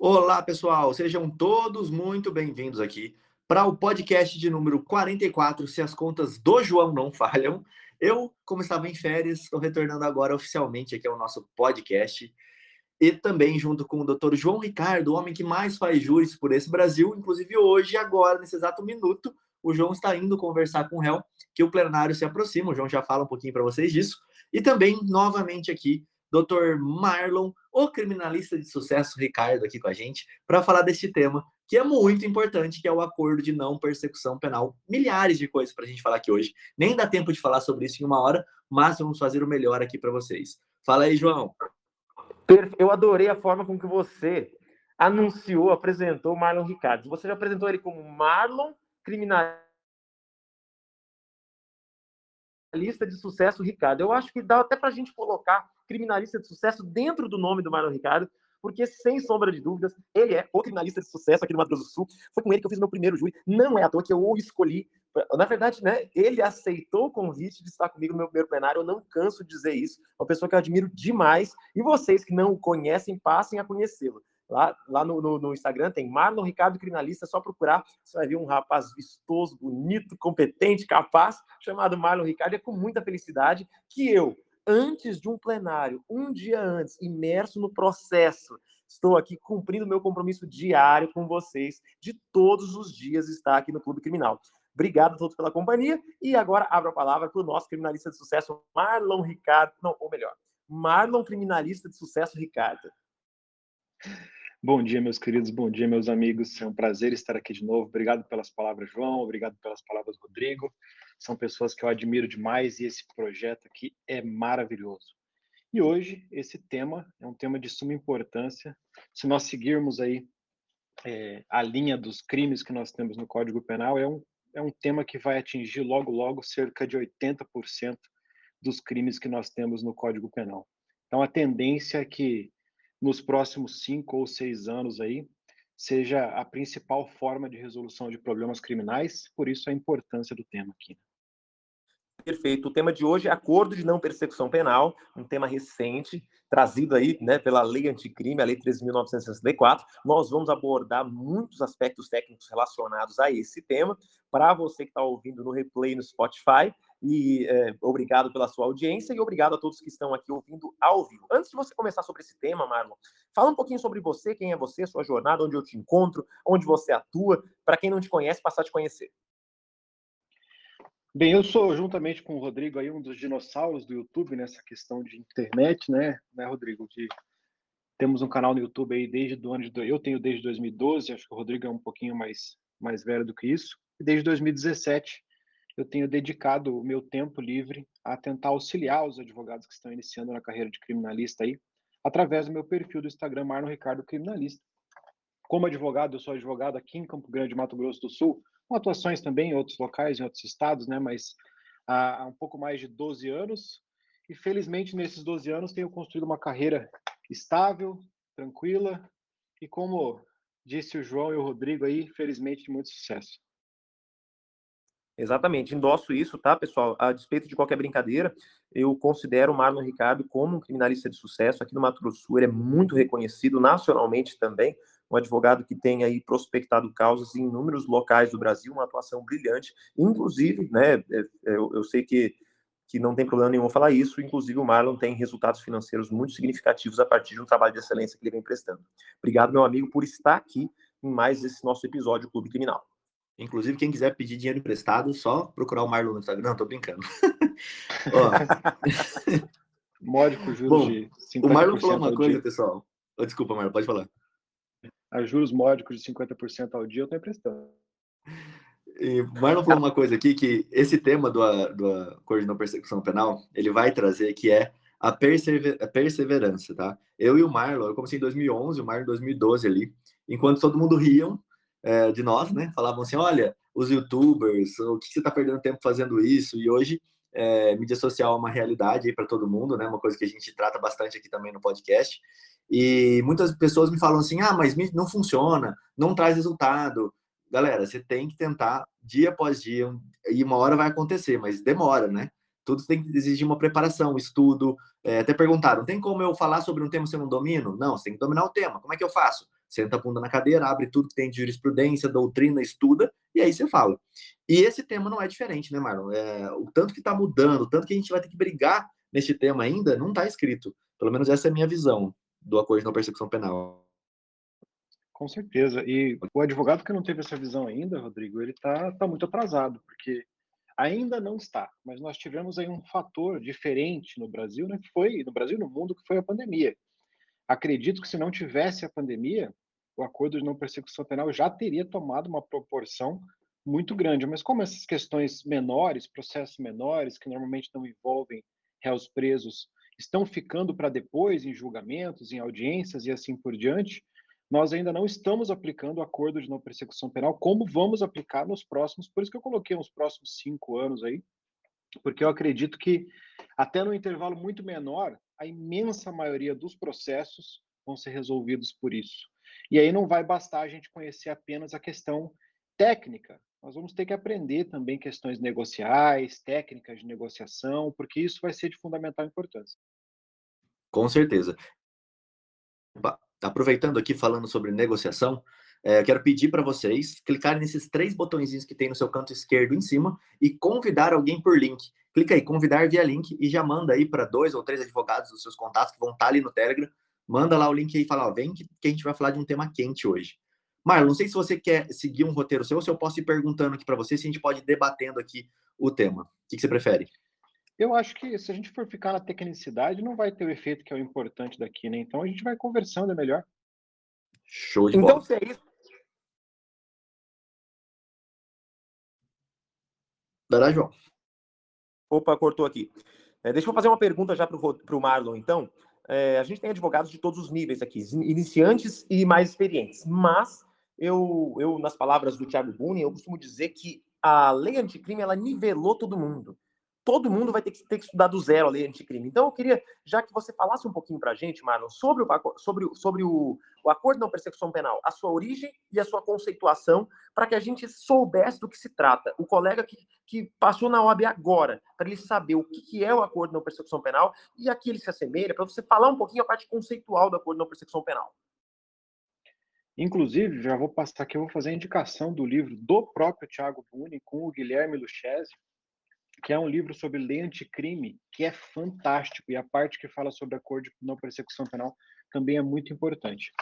Olá, pessoal, sejam todos muito bem-vindos aqui para o podcast de número 44, se as contas do João não falham. Eu, como estava em férias, estou retornando agora oficialmente aqui ao nosso podcast. E também junto com o Dr. João Ricardo, o homem que mais faz júris por esse Brasil. Inclusive hoje, agora, nesse exato minuto, o João está indo conversar com o réu, que o plenário se aproxima. O João já fala um pouquinho para vocês disso. E também, novamente aqui, Dr. Marlon, o criminalista de sucesso Ricardo, aqui com a gente, para falar deste tema, que é muito importante, que é o acordo de não persecução penal. Milhares de coisas para a gente falar aqui hoje. Nem dá tempo de falar sobre isso em uma hora, mas vamos fazer o melhor aqui para vocês. Fala aí, João. Eu adorei a forma com que você anunciou, apresentou o Marlon Ricardo. Você já apresentou ele como Marlon, criminalista de sucesso Ricardo. Eu acho que dá até para a gente colocar criminalista de sucesso dentro do nome do Marlon Ricardo, porque sem sombra de dúvidas, ele é o criminalista de sucesso aqui no Mato Grosso do Sul. Foi com ele que eu fiz meu primeiro júri. Não é à toa que eu o escolhi. Na verdade, né, ele aceitou o convite de estar comigo no meu primeiro plenário. Eu não canso de dizer isso. Uma pessoa que eu admiro demais. E vocês que não o conhecem, passem a conhecê-lo. Lá, lá no, no, no, Instagram tem Marlon Ricardo Criminalista, é só procurar, você vai ver um rapaz vistoso, bonito, competente, capaz, chamado Marlon Ricardo, é com muita felicidade que eu, antes de um plenário, um dia antes, imerso no processo, estou aqui cumprindo meu compromisso diário com vocês, de todos os dias estar aqui no Clube Criminal. Obrigado a todos pela companhia, e agora abro a palavra para o nosso criminalista de sucesso, Marlon Ricardo, não, ou melhor, Marlon Criminalista de Sucesso Ricardo. Bom dia, meus queridos, bom dia, meus amigos. É um prazer estar aqui de novo. Obrigado pelas palavras, João, obrigado pelas palavras, Rodrigo. São pessoas que eu admiro demais e esse projeto aqui é maravilhoso. E hoje, esse tema é um tema de suma importância. Se nós seguirmos aí é, a linha dos crimes que nós temos no Código Penal, é um, é um tema que vai atingir logo, logo cerca de 80% dos crimes que nós temos no Código Penal. Então, a tendência é que nos próximos cinco ou seis anos aí seja a principal forma de resolução de problemas criminais, por isso a importância do tema aqui. Perfeito. O tema de hoje é acordo de não persecução penal, um tema recente, trazido aí né, pela Lei Anticrime, a Lei 13.964. Nós vamos abordar muitos aspectos técnicos relacionados a esse tema. Para você que está ouvindo no replay no Spotify, e é, obrigado pela sua audiência e obrigado a todos que estão aqui ouvindo ao vivo. Antes de você começar sobre esse tema, Marlon, fala um pouquinho sobre você, quem é você, sua jornada, onde eu te encontro, onde você atua, para quem não te conhece, passar a te conhecer. Bem, eu sou, juntamente com o Rodrigo, aí, um dos dinossauros do YouTube nessa questão de internet, né, né Rodrigo? De... Temos um canal no YouTube aí desde do ano de... Eu tenho desde 2012, acho que o Rodrigo é um pouquinho mais, mais velho do que isso. E desde 2017 eu tenho dedicado o meu tempo livre a tentar auxiliar os advogados que estão iniciando na carreira de criminalista aí, através do meu perfil do Instagram, Marlon Ricardo Criminalista. Como advogado, eu sou advogado aqui em Campo Grande, Mato Grosso do Sul, com atuações também em outros locais, em outros estados, né? Mas há um pouco mais de 12 anos. E felizmente nesses 12 anos tenho construído uma carreira estável, tranquila e como disse o João e o Rodrigo aí, felizmente de muito sucesso. Exatamente, endosso isso, tá, pessoal? A despeito de qualquer brincadeira, eu considero o Marlon Ricardo como um criminalista de sucesso aqui no Mato Grosso Sul. Ele é muito reconhecido nacionalmente também, um advogado que tem aí prospectado causas em inúmeros locais do Brasil, uma atuação brilhante. Inclusive, né, é, é, eu, eu sei que, que não tem problema nenhum falar isso, inclusive o Marlon tem resultados financeiros muito significativos a partir de um trabalho de excelência que ele vem prestando. Obrigado, meu amigo, por estar aqui em mais esse nosso episódio Clube Criminal. Inclusive, quem quiser pedir dinheiro emprestado, só procurar o Marlon no Instagram. Não, tô brincando. Módico juros Bom, de 50% O Marlon falou uma coisa, dia. pessoal. Oh, desculpa, Marlon, pode falar. A juros módicos de 50% ao dia eu tô emprestando. E Marlon falou uma coisa aqui, que esse tema do, do acordo de não persecução penal, ele vai trazer, que é a, persever, a perseverança, tá? Eu e o Marlon, eu comecei em 2011, o Marlon em 2012 ali, enquanto todo mundo riam, é, de nós, né? Falavam assim, olha, os youtubers, o que você está perdendo tempo fazendo isso? E hoje, é, mídia social é uma realidade para todo mundo, né? Uma coisa que a gente trata bastante aqui também no podcast. E muitas pessoas me falam assim, ah, mas não funciona, não traz resultado. Galera, você tem que tentar dia após dia, e uma hora vai acontecer, mas demora, né? Tudo tem que exigir uma preparação, estudo. É, até perguntaram, tem como eu falar sobre um tema se eu não domino? Não, você tem que dominar o tema. Como é que eu faço? Senta a bunda na cadeira, abre tudo que tem de jurisprudência, doutrina, estuda, e aí você fala. E esse tema não é diferente, né, Marlon? É, o tanto que está mudando, o tanto que a gente vai ter que brigar nesse tema ainda, não está escrito. Pelo menos essa é a minha visão do acordo de não persecução penal. Com certeza. E o advogado que não teve essa visão ainda, Rodrigo, ele está tá muito atrasado, porque ainda não está, mas nós tivemos aí um fator diferente no Brasil, né, que foi, no Brasil e no mundo, que foi a pandemia. Acredito que se não tivesse a pandemia, o acordo de não persecução penal já teria tomado uma proporção muito grande. Mas como essas questões menores, processos menores, que normalmente não envolvem réus presos, estão ficando para depois em julgamentos, em audiências e assim por diante, nós ainda não estamos aplicando o acordo de não persecução penal como vamos aplicar nos próximos, por isso que eu coloquei uns próximos cinco anos aí, porque eu acredito que até no intervalo muito menor, a imensa maioria dos processos vão ser resolvidos por isso. E aí não vai bastar a gente conhecer apenas a questão técnica. Nós vamos ter que aprender também questões negociais, técnicas de negociação, porque isso vai ser de fundamental importância. Com certeza. Aproveitando aqui falando sobre negociação, é, quero pedir para vocês clicarem nesses três botõezinhos que tem no seu canto esquerdo em cima e convidar alguém por link. Clica aí, convidar via link e já manda aí para dois ou três advogados dos seus contatos que vão estar tá ali no Telegram. Manda lá o link aí e fala, ó, vem que, que a gente vai falar de um tema quente hoje. Marlon, não sei se você quer seguir um roteiro seu ou se eu posso ir perguntando aqui para você, se a gente pode ir debatendo aqui o tema. O que, que você prefere? Eu acho que se a gente for ficar na tecnicidade, não vai ter o efeito que é o importante daqui, né? Então a gente vai conversando, é melhor. Show de então, bola. Então, se é isso, Dará, João. Opa, cortou aqui. É, deixa eu fazer uma pergunta já para o Marlon, então. É, a gente tem advogados de todos os níveis aqui, iniciantes e mais experientes, mas eu, eu nas palavras do Thiago Buni, eu costumo dizer que a lei anticrime, ela nivelou todo mundo todo mundo vai ter que, ter que estudar do zero a lei anticrime. Então, eu queria, já que você falasse um pouquinho para a gente, Marlon, sobre, o, sobre, sobre o, o acordo não persecução penal, a sua origem e a sua conceituação, para que a gente soubesse do que se trata. O colega que, que passou na OAB agora, para ele saber o que, que é o acordo não persecução penal e a que ele se assemelha, para você falar um pouquinho a parte conceitual do acordo não persecução penal. Inclusive, já vou passar aqui, eu vou fazer a indicação do livro do próprio Tiago Buni com o Guilherme Luchesi, que é um livro sobre lei anticrime, que é fantástico, e a parte que fala sobre acordo de não persecução penal também é muito importante.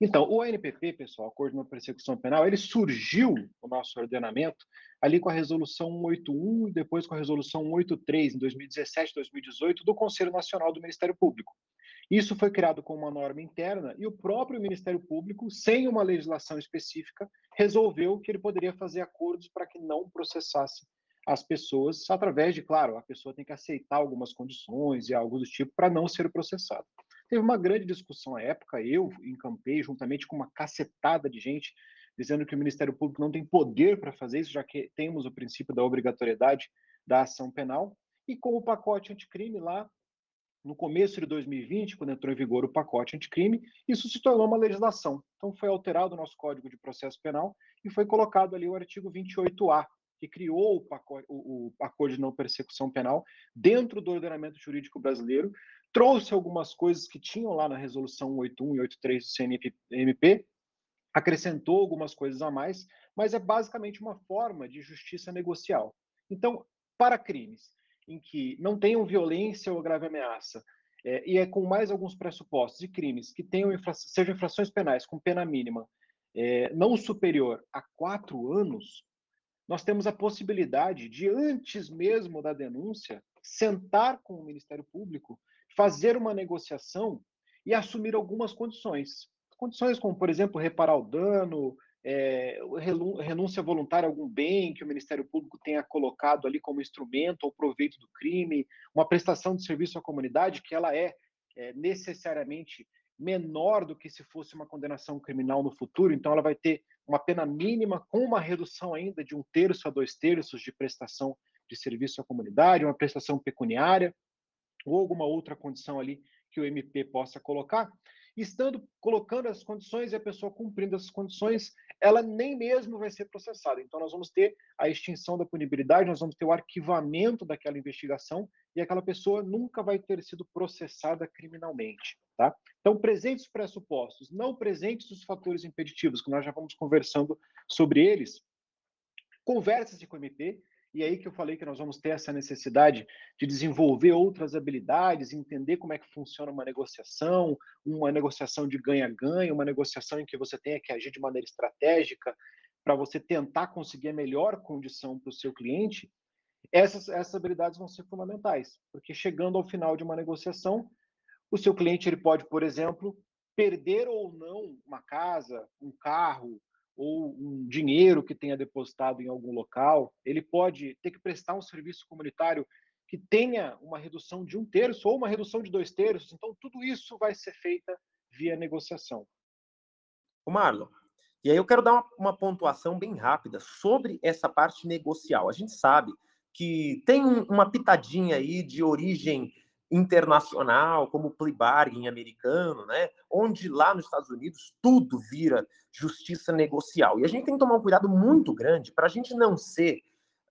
Então, o ANPP, pessoal, Acordo de Não Persecução Penal, ele surgiu no nosso ordenamento ali com a Resolução 181 e depois com a Resolução 183, em 2017 2018, do Conselho Nacional do Ministério Público. Isso foi criado com uma norma interna e o próprio Ministério Público, sem uma legislação específica, resolveu que ele poderia fazer acordos para que não processasse as pessoas através de, claro, a pessoa tem que aceitar algumas condições e algo do tipo para não ser processado. Teve uma grande discussão à época, eu encampei juntamente com uma cacetada de gente dizendo que o Ministério Público não tem poder para fazer isso, já que temos o princípio da obrigatoriedade da ação penal, e com o pacote anticrime lá no começo de 2020, quando entrou em vigor o pacote anticrime, isso se tornou uma legislação. Então foi alterado o nosso Código de Processo Penal e foi colocado ali o artigo 28A, que criou o, pacote, o, o acordo de não persecução penal dentro do ordenamento jurídico brasileiro, trouxe algumas coisas que tinham lá na resolução 81 e 83 do CNMP, acrescentou algumas coisas a mais, mas é basicamente uma forma de justiça negocial. Então, para crimes em que não tenham violência ou grave ameaça, é, e é com mais alguns pressupostos de crimes que tenham infra sejam infrações penais com pena mínima é, não superior a quatro anos, nós temos a possibilidade de, antes mesmo da denúncia, sentar com o Ministério Público, fazer uma negociação e assumir algumas condições. Condições como, por exemplo, reparar o dano, é, renúncia voluntária a algum bem que o Ministério Público tenha colocado ali como instrumento ou proveito do crime, uma prestação de serviço à comunidade que ela é, é necessariamente menor do que se fosse uma condenação criminal no futuro, então ela vai ter uma pena mínima com uma redução ainda de um terço a dois terços de prestação de serviço à comunidade, uma prestação pecuniária ou alguma outra condição ali que o MP possa colocar. Estando colocando as condições e a pessoa cumprindo essas condições, ela nem mesmo vai ser processada. Então, nós vamos ter a extinção da punibilidade, nós vamos ter o arquivamento daquela investigação e aquela pessoa nunca vai ter sido processada criminalmente. Tá? Então, presentes os pressupostos, não presentes os fatores impeditivos, que nós já vamos conversando sobre eles, conversa-se com o MP, e aí que eu falei que nós vamos ter essa necessidade de desenvolver outras habilidades, entender como é que funciona uma negociação, uma negociação de ganha-ganha, uma negociação em que você tenha que agir de maneira estratégica para você tentar conseguir a melhor condição para o seu cliente. Essas, essas habilidades vão ser fundamentais, porque chegando ao final de uma negociação, o seu cliente ele pode, por exemplo, perder ou não uma casa, um carro, ou um dinheiro que tenha depositado em algum local, ele pode ter que prestar um serviço comunitário que tenha uma redução de um terço ou uma redução de dois terços. Então, tudo isso vai ser feita via negociação. O Marlon, e aí eu quero dar uma, uma, pontuação bem rápida sobre essa parte negocial. A gente sabe que tem uma pitadinha aí de origem internacional, como o plea bargain americano, né? onde lá nos Estados Unidos tudo vira justiça negocial. E a gente tem que tomar um cuidado muito grande para a gente não ser,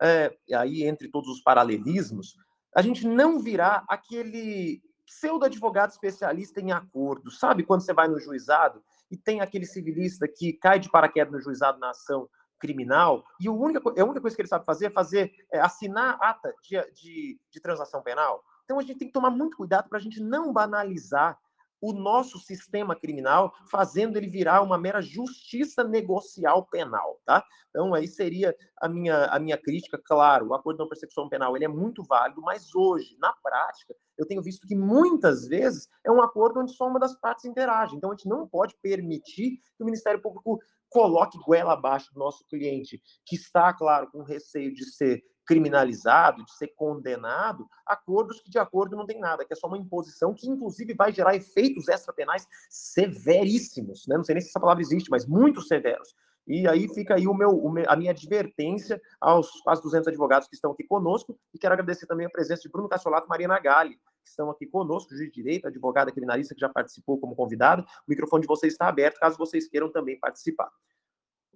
é, aí entre todos os paralelismos, a gente não virar aquele pseudo-advogado especialista em acordo. Sabe quando você vai no juizado e tem aquele civilista que cai de paraquedas no juizado na ação criminal e a única, a única coisa que ele sabe fazer é fazer é assinar ata de, de, de transação penal? Então a gente tem que tomar muito cuidado para a gente não banalizar o nosso sistema criminal, fazendo ele virar uma mera justiça negocial penal, tá? Então aí seria a minha, a minha crítica, claro, o acordo de não persecução penal ele é muito válido, mas hoje, na prática, eu tenho visto que muitas vezes é um acordo onde só uma das partes interage. Então a gente não pode permitir que o Ministério Público coloque goela abaixo do nosso cliente, que está, claro, com receio de ser criminalizado, de ser condenado, acordos que de acordo não tem nada, que é só uma imposição que inclusive vai gerar efeitos extrapenais severíssimos, né? Não sei nem se essa palavra existe, mas muito severos. E aí fica aí o meu, a minha advertência aos quase 200 advogados que estão aqui conosco e quero agradecer também a presença de Bruno Cassolato e Mariana Galli, que estão aqui conosco, juiz de direito, advogada criminalista que já participou como convidado. O microfone de vocês está aberto, caso vocês queiram também participar.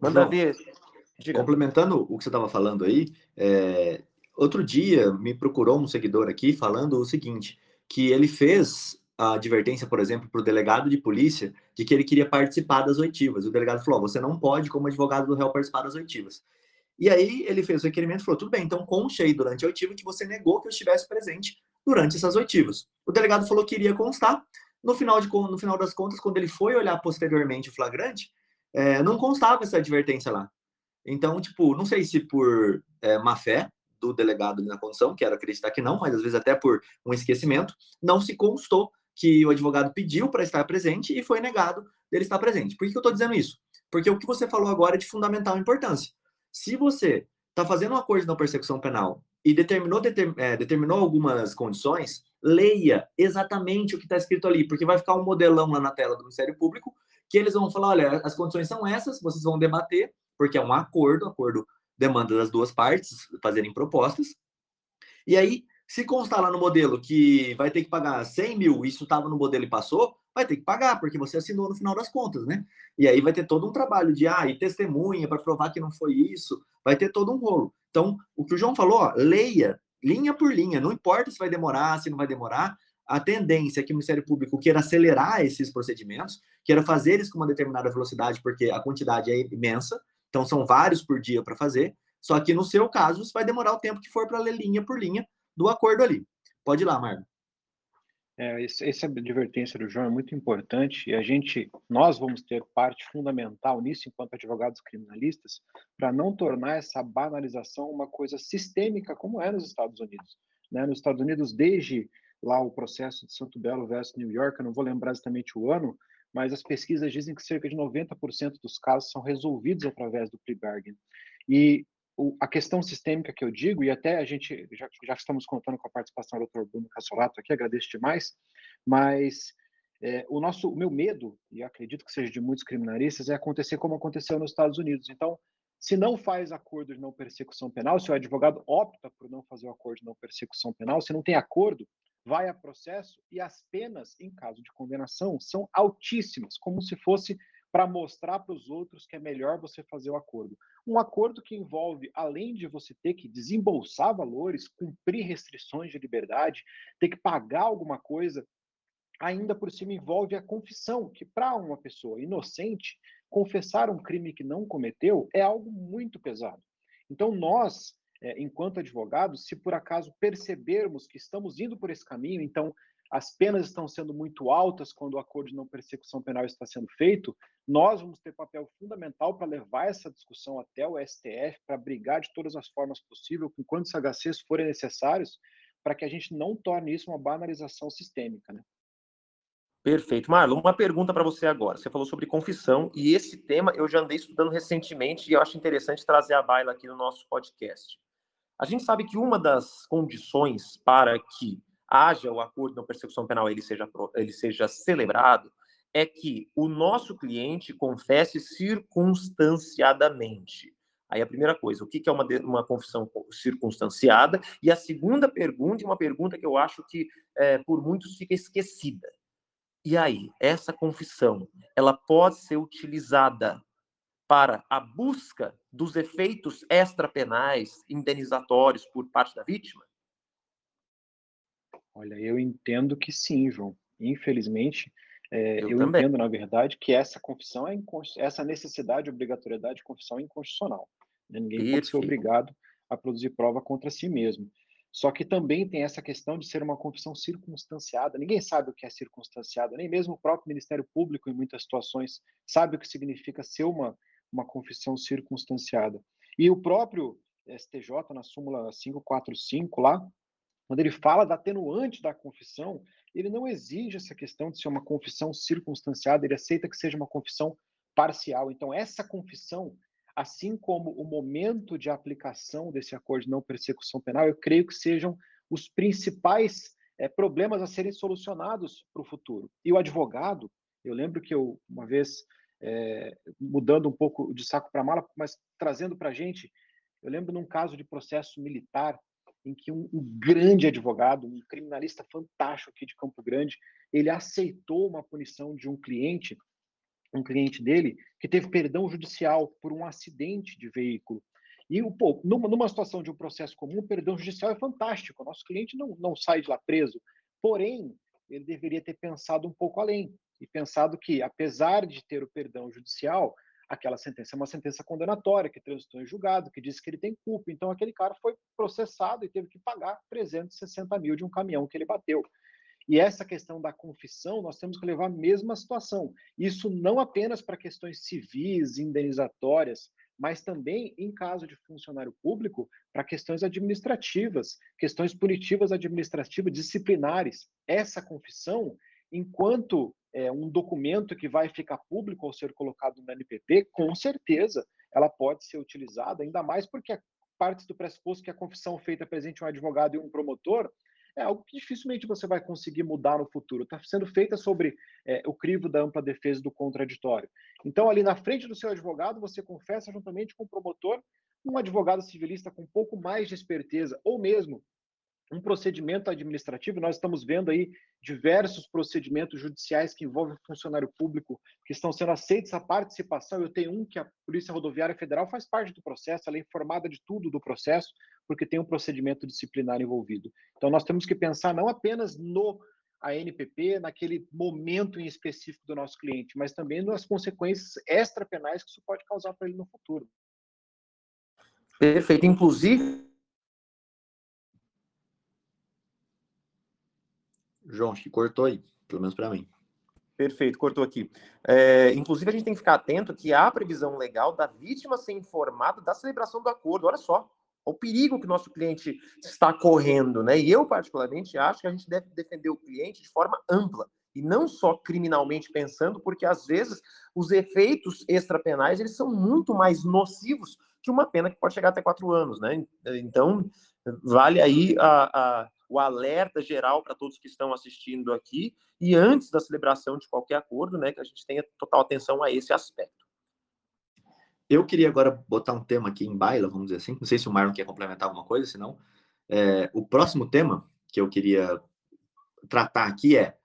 Manda ver. Diga. Complementando o que você estava falando aí, é, outro dia me procurou um seguidor aqui falando o seguinte, que ele fez a advertência, por exemplo, para o delegado de polícia de que ele queria participar das oitivas. O delegado falou: você não pode, como advogado do réu, participar das oitivas. E aí ele fez o requerimento e falou: tudo bem, então conste aí durante a oitiva que você negou que eu estivesse presente durante essas oitivas. O delegado falou que iria constar. No final, de, no final das contas, quando ele foi olhar posteriormente o flagrante, é, não constava essa advertência lá. Então, tipo, não sei se por é, má fé do delegado na condição, quero acreditar que não, mas às vezes até por um esquecimento, não se constou que o advogado pediu para estar presente e foi negado dele estar presente. Por que eu estou dizendo isso? Porque o que você falou agora é de fundamental importância. Se você está fazendo um acordo de não persecução penal e determinou, determ, é, determinou algumas condições, leia exatamente o que está escrito ali, porque vai ficar um modelão lá na tela do Ministério Público que eles vão falar, olha, as condições são essas, vocês vão debater, porque é um acordo, acordo demanda das duas partes fazerem propostas. E aí, se constar lá no modelo que vai ter que pagar 100 mil, isso estava no modelo e passou, vai ter que pagar, porque você assinou no final das contas, né? E aí vai ter todo um trabalho de, ah, e testemunha para provar que não foi isso, vai ter todo um rolo. Então, o que o João falou, ó, leia linha por linha, não importa se vai demorar, se não vai demorar, a tendência é que o Ministério Público queira acelerar esses procedimentos, queira fazer eles com uma determinada velocidade, porque a quantidade é imensa, então, são vários por dia para fazer. Só que no seu caso, vai demorar o tempo que for para ler linha por linha do acordo ali. Pode ir lá, Marlon. É, essa advertência do João é muito importante e a gente, nós vamos ter parte fundamental nisso enquanto advogados criminalistas para não tornar essa banalização uma coisa sistêmica como é nos Estados Unidos. Né? Nos Estados Unidos, desde lá o processo de Santo Belo versus New York, eu não vou lembrar exatamente o ano, mas as pesquisas dizem que cerca de 90% dos casos são resolvidos através do plea bargain. E o, a questão sistêmica que eu digo, e até a gente já, já estamos contando com a participação do Dr. Bruno Cassolato aqui, agradeço demais, mas é, o nosso, o meu medo, e acredito que seja de muitos criminalistas, é acontecer como aconteceu nos Estados Unidos. Então, se não faz acordo de não persecução penal, se o advogado opta por não fazer o acordo de não persecução penal, se não tem acordo, vai a processo e as penas, em caso de condenação, são altíssimas, como se fosse para mostrar para os outros que é melhor você fazer o acordo. Um acordo que envolve, além de você ter que desembolsar valores, cumprir restrições de liberdade, ter que pagar alguma coisa, ainda por cima envolve a confissão, que para uma pessoa inocente, confessar um crime que não cometeu é algo muito pesado. Então, nós, é, enquanto advogados, se por acaso percebermos que estamos indo por esse caminho, então as penas estão sendo muito altas quando o acordo de não persecução penal está sendo feito, nós vamos ter papel fundamental para levar essa discussão até o STF, para brigar de todas as formas possíveis, com quantos HCs forem necessários, para que a gente não torne isso uma banalização sistêmica. Né? Perfeito. Marlon, uma pergunta para você agora. Você falou sobre confissão e esse tema eu já andei estudando recentemente e eu acho interessante trazer a baila aqui no nosso podcast. A gente sabe que uma das condições para que haja o acordo não persecução penal ele seja, ele seja celebrado é que o nosso cliente confesse circunstanciadamente. Aí a primeira coisa, o que é uma, uma confissão circunstanciada? E a segunda pergunta, uma pergunta que eu acho que é, por muitos fica esquecida. E aí, essa confissão, ela pode ser utilizada para a busca dos efeitos extrapenais indenizatórios por parte da vítima? Olha, eu entendo que sim, João. Infelizmente, é, eu, eu entendo, na verdade, que essa confissão é essa necessidade, obrigatoriedade de confissão é inconstitucional. Né? Ninguém Perfeito. pode ser obrigado a produzir prova contra si mesmo. Só que também tem essa questão de ser uma confissão circunstanciada. Ninguém sabe o que é circunstanciada, nem mesmo o próprio Ministério Público, em muitas situações, sabe o que significa ser uma, uma confissão circunstanciada. E o próprio STJ, na súmula 545, lá, quando ele fala da atenuante da confissão, ele não exige essa questão de ser uma confissão circunstanciada, ele aceita que seja uma confissão parcial. Então, essa confissão, assim como o momento de aplicação desse acordo de não persecução penal, eu creio que sejam os principais é, problemas a serem solucionados para o futuro. E o advogado, eu lembro que eu, uma vez, é, mudando um pouco de saco para mala, mas trazendo para a gente, eu lembro num caso de processo militar, em que um, um, grande advogado, um criminalista fantástico aqui de Campo Grande, ele aceitou uma punição de um cliente, um cliente dele, que teve perdão judicial por um acidente de veículo. E, pô, numa, numa situação de um processo comum, o perdão judicial é fantástico. O nosso cliente não, não sai de lá preso. Porém, ele deveria ter pensado um pouco além e pensado que, apesar de ter o perdão judicial, aquela sentença é uma sentença condenatória que transitou em julgado, que diz que ele tem culpa. Então, aquele cara foi processado e teve que pagar 360 mil de um caminhão que ele bateu. E essa questão da confissão, nós temos que levar a mesma situação. Isso não apenas para questões civis, indenizatórias, mas também, em caso de funcionário público, para questões administrativas, questões punitivas administrativas, disciplinares. Essa confissão, enquanto é, um documento que vai ficar público ao ser colocado no NPP, com certeza ela pode ser utilizada, ainda mais porque parte do pressuposto que a confissão feita presente um advogado e um promotor é algo que dificilmente você vai conseguir mudar no futuro. Está sendo feita sobre é, o crivo da ampla defesa do contraditório. Então, ali na frente do seu advogado, você confessa juntamente com o promotor, um advogado civilista com um pouco mais de esperteza, ou mesmo um procedimento administrativo, nós estamos vendo aí diversos procedimentos judiciais que envolvem funcionário público que estão sendo aceitos a participação. Eu tenho um que a Polícia Rodoviária Federal faz parte do processo, ela é informada de tudo do processo, porque tem um procedimento disciplinar envolvido. Então nós temos que pensar não apenas no ANPP, naquele momento em específico do nosso cliente, mas também nas consequências extrapenais que isso pode causar para ele no futuro. Perfeito. Inclusive, João, acho que cortou aí, pelo menos para mim. Perfeito, cortou aqui. É, inclusive, a gente tem que ficar atento que há previsão legal da vítima ser informada da celebração do acordo. Olha só, o perigo que o nosso cliente está correndo, né? E eu, particularmente, acho que a gente deve defender o cliente de forma ampla e não só criminalmente pensando, porque às vezes os efeitos extrapenais eles são muito mais nocivos que uma pena que pode chegar até quatro anos, né? Então, vale aí a, a o alerta geral para todos que estão assistindo aqui e antes da celebração de qualquer acordo, né, que a gente tenha total atenção a esse aspecto. Eu queria agora botar um tema aqui em baila, vamos dizer assim. Não sei se o Marlon quer complementar alguma coisa, senão. É, o próximo tema que eu queria tratar aqui é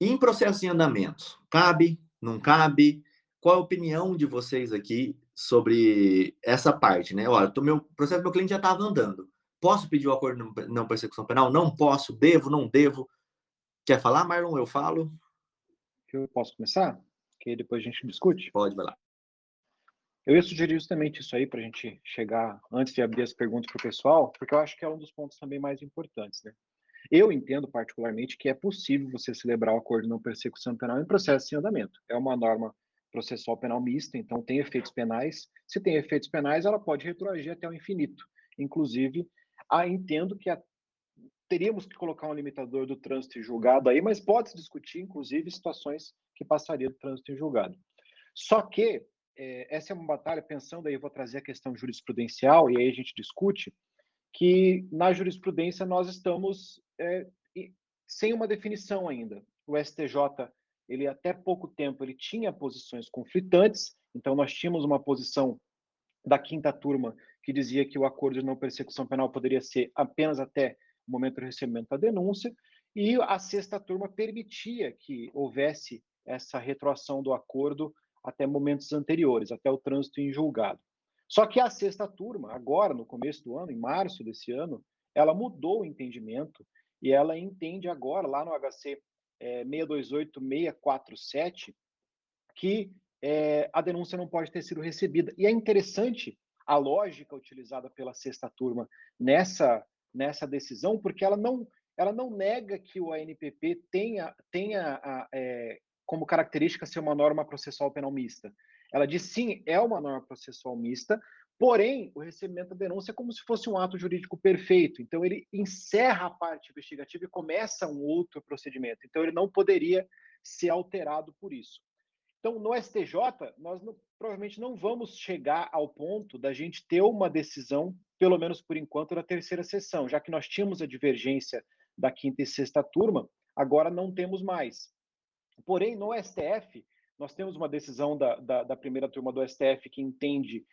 em processo em andamento, cabe, não cabe? Qual a opinião de vocês aqui sobre essa parte, né? Olha, o meu processo do meu cliente já estava andando. Posso pedir o acordo não persecução penal? Não posso, devo, não devo. Quer falar, Marlon? Eu falo. Eu posso começar? Que depois a gente discute? Pode, vai lá. Eu ia sugerir justamente isso aí para a gente chegar, antes de abrir as perguntas para o pessoal, porque eu acho que é um dos pontos também mais importantes, né? Eu entendo particularmente que é possível você celebrar o acordo não persecução penal em processo em andamento. É uma norma processual penal mista, então tem efeitos penais. Se tem efeitos penais, ela pode retroagir até o infinito. Inclusive, ah, entendo que a, teríamos que colocar um limitador do trânsito em julgado aí, mas pode-se discutir, inclusive, situações que passaria do trânsito em julgado. Só que é, essa é uma batalha, pensando aí, eu vou trazer a questão jurisprudencial, e aí a gente discute, que na jurisprudência nós estamos é, sem uma definição ainda. O STJ, ele até pouco tempo, ele tinha posições conflitantes, então nós tínhamos uma posição da quinta turma que dizia que o acordo de não persecução penal poderia ser apenas até o momento do recebimento da denúncia, e a sexta turma permitia que houvesse essa retroação do acordo até momentos anteriores, até o trânsito em julgado. Só que a sexta turma, agora, no começo do ano, em março desse ano, ela mudou o entendimento e ela entende agora, lá no HC é, 628-647, que é, a denúncia não pode ter sido recebida. E é interessante a lógica utilizada pela sexta turma nessa, nessa decisão, porque ela não, ela não nega que o ANPP tenha, tenha a, é, como característica ser uma norma processual penal mista. Ela diz sim, é uma norma processual mista, porém, o recebimento da denúncia é como se fosse um ato jurídico perfeito. Então, ele encerra a parte investigativa e começa um outro procedimento. Então, ele não poderia ser alterado por isso. Então, no STJ, nós não, provavelmente não vamos chegar ao ponto da gente ter uma decisão, pelo menos por enquanto, da terceira sessão, já que nós tínhamos a divergência da quinta e sexta turma, agora não temos mais. Porém, no STF, nós temos uma decisão da, da, da primeira turma do STF que entende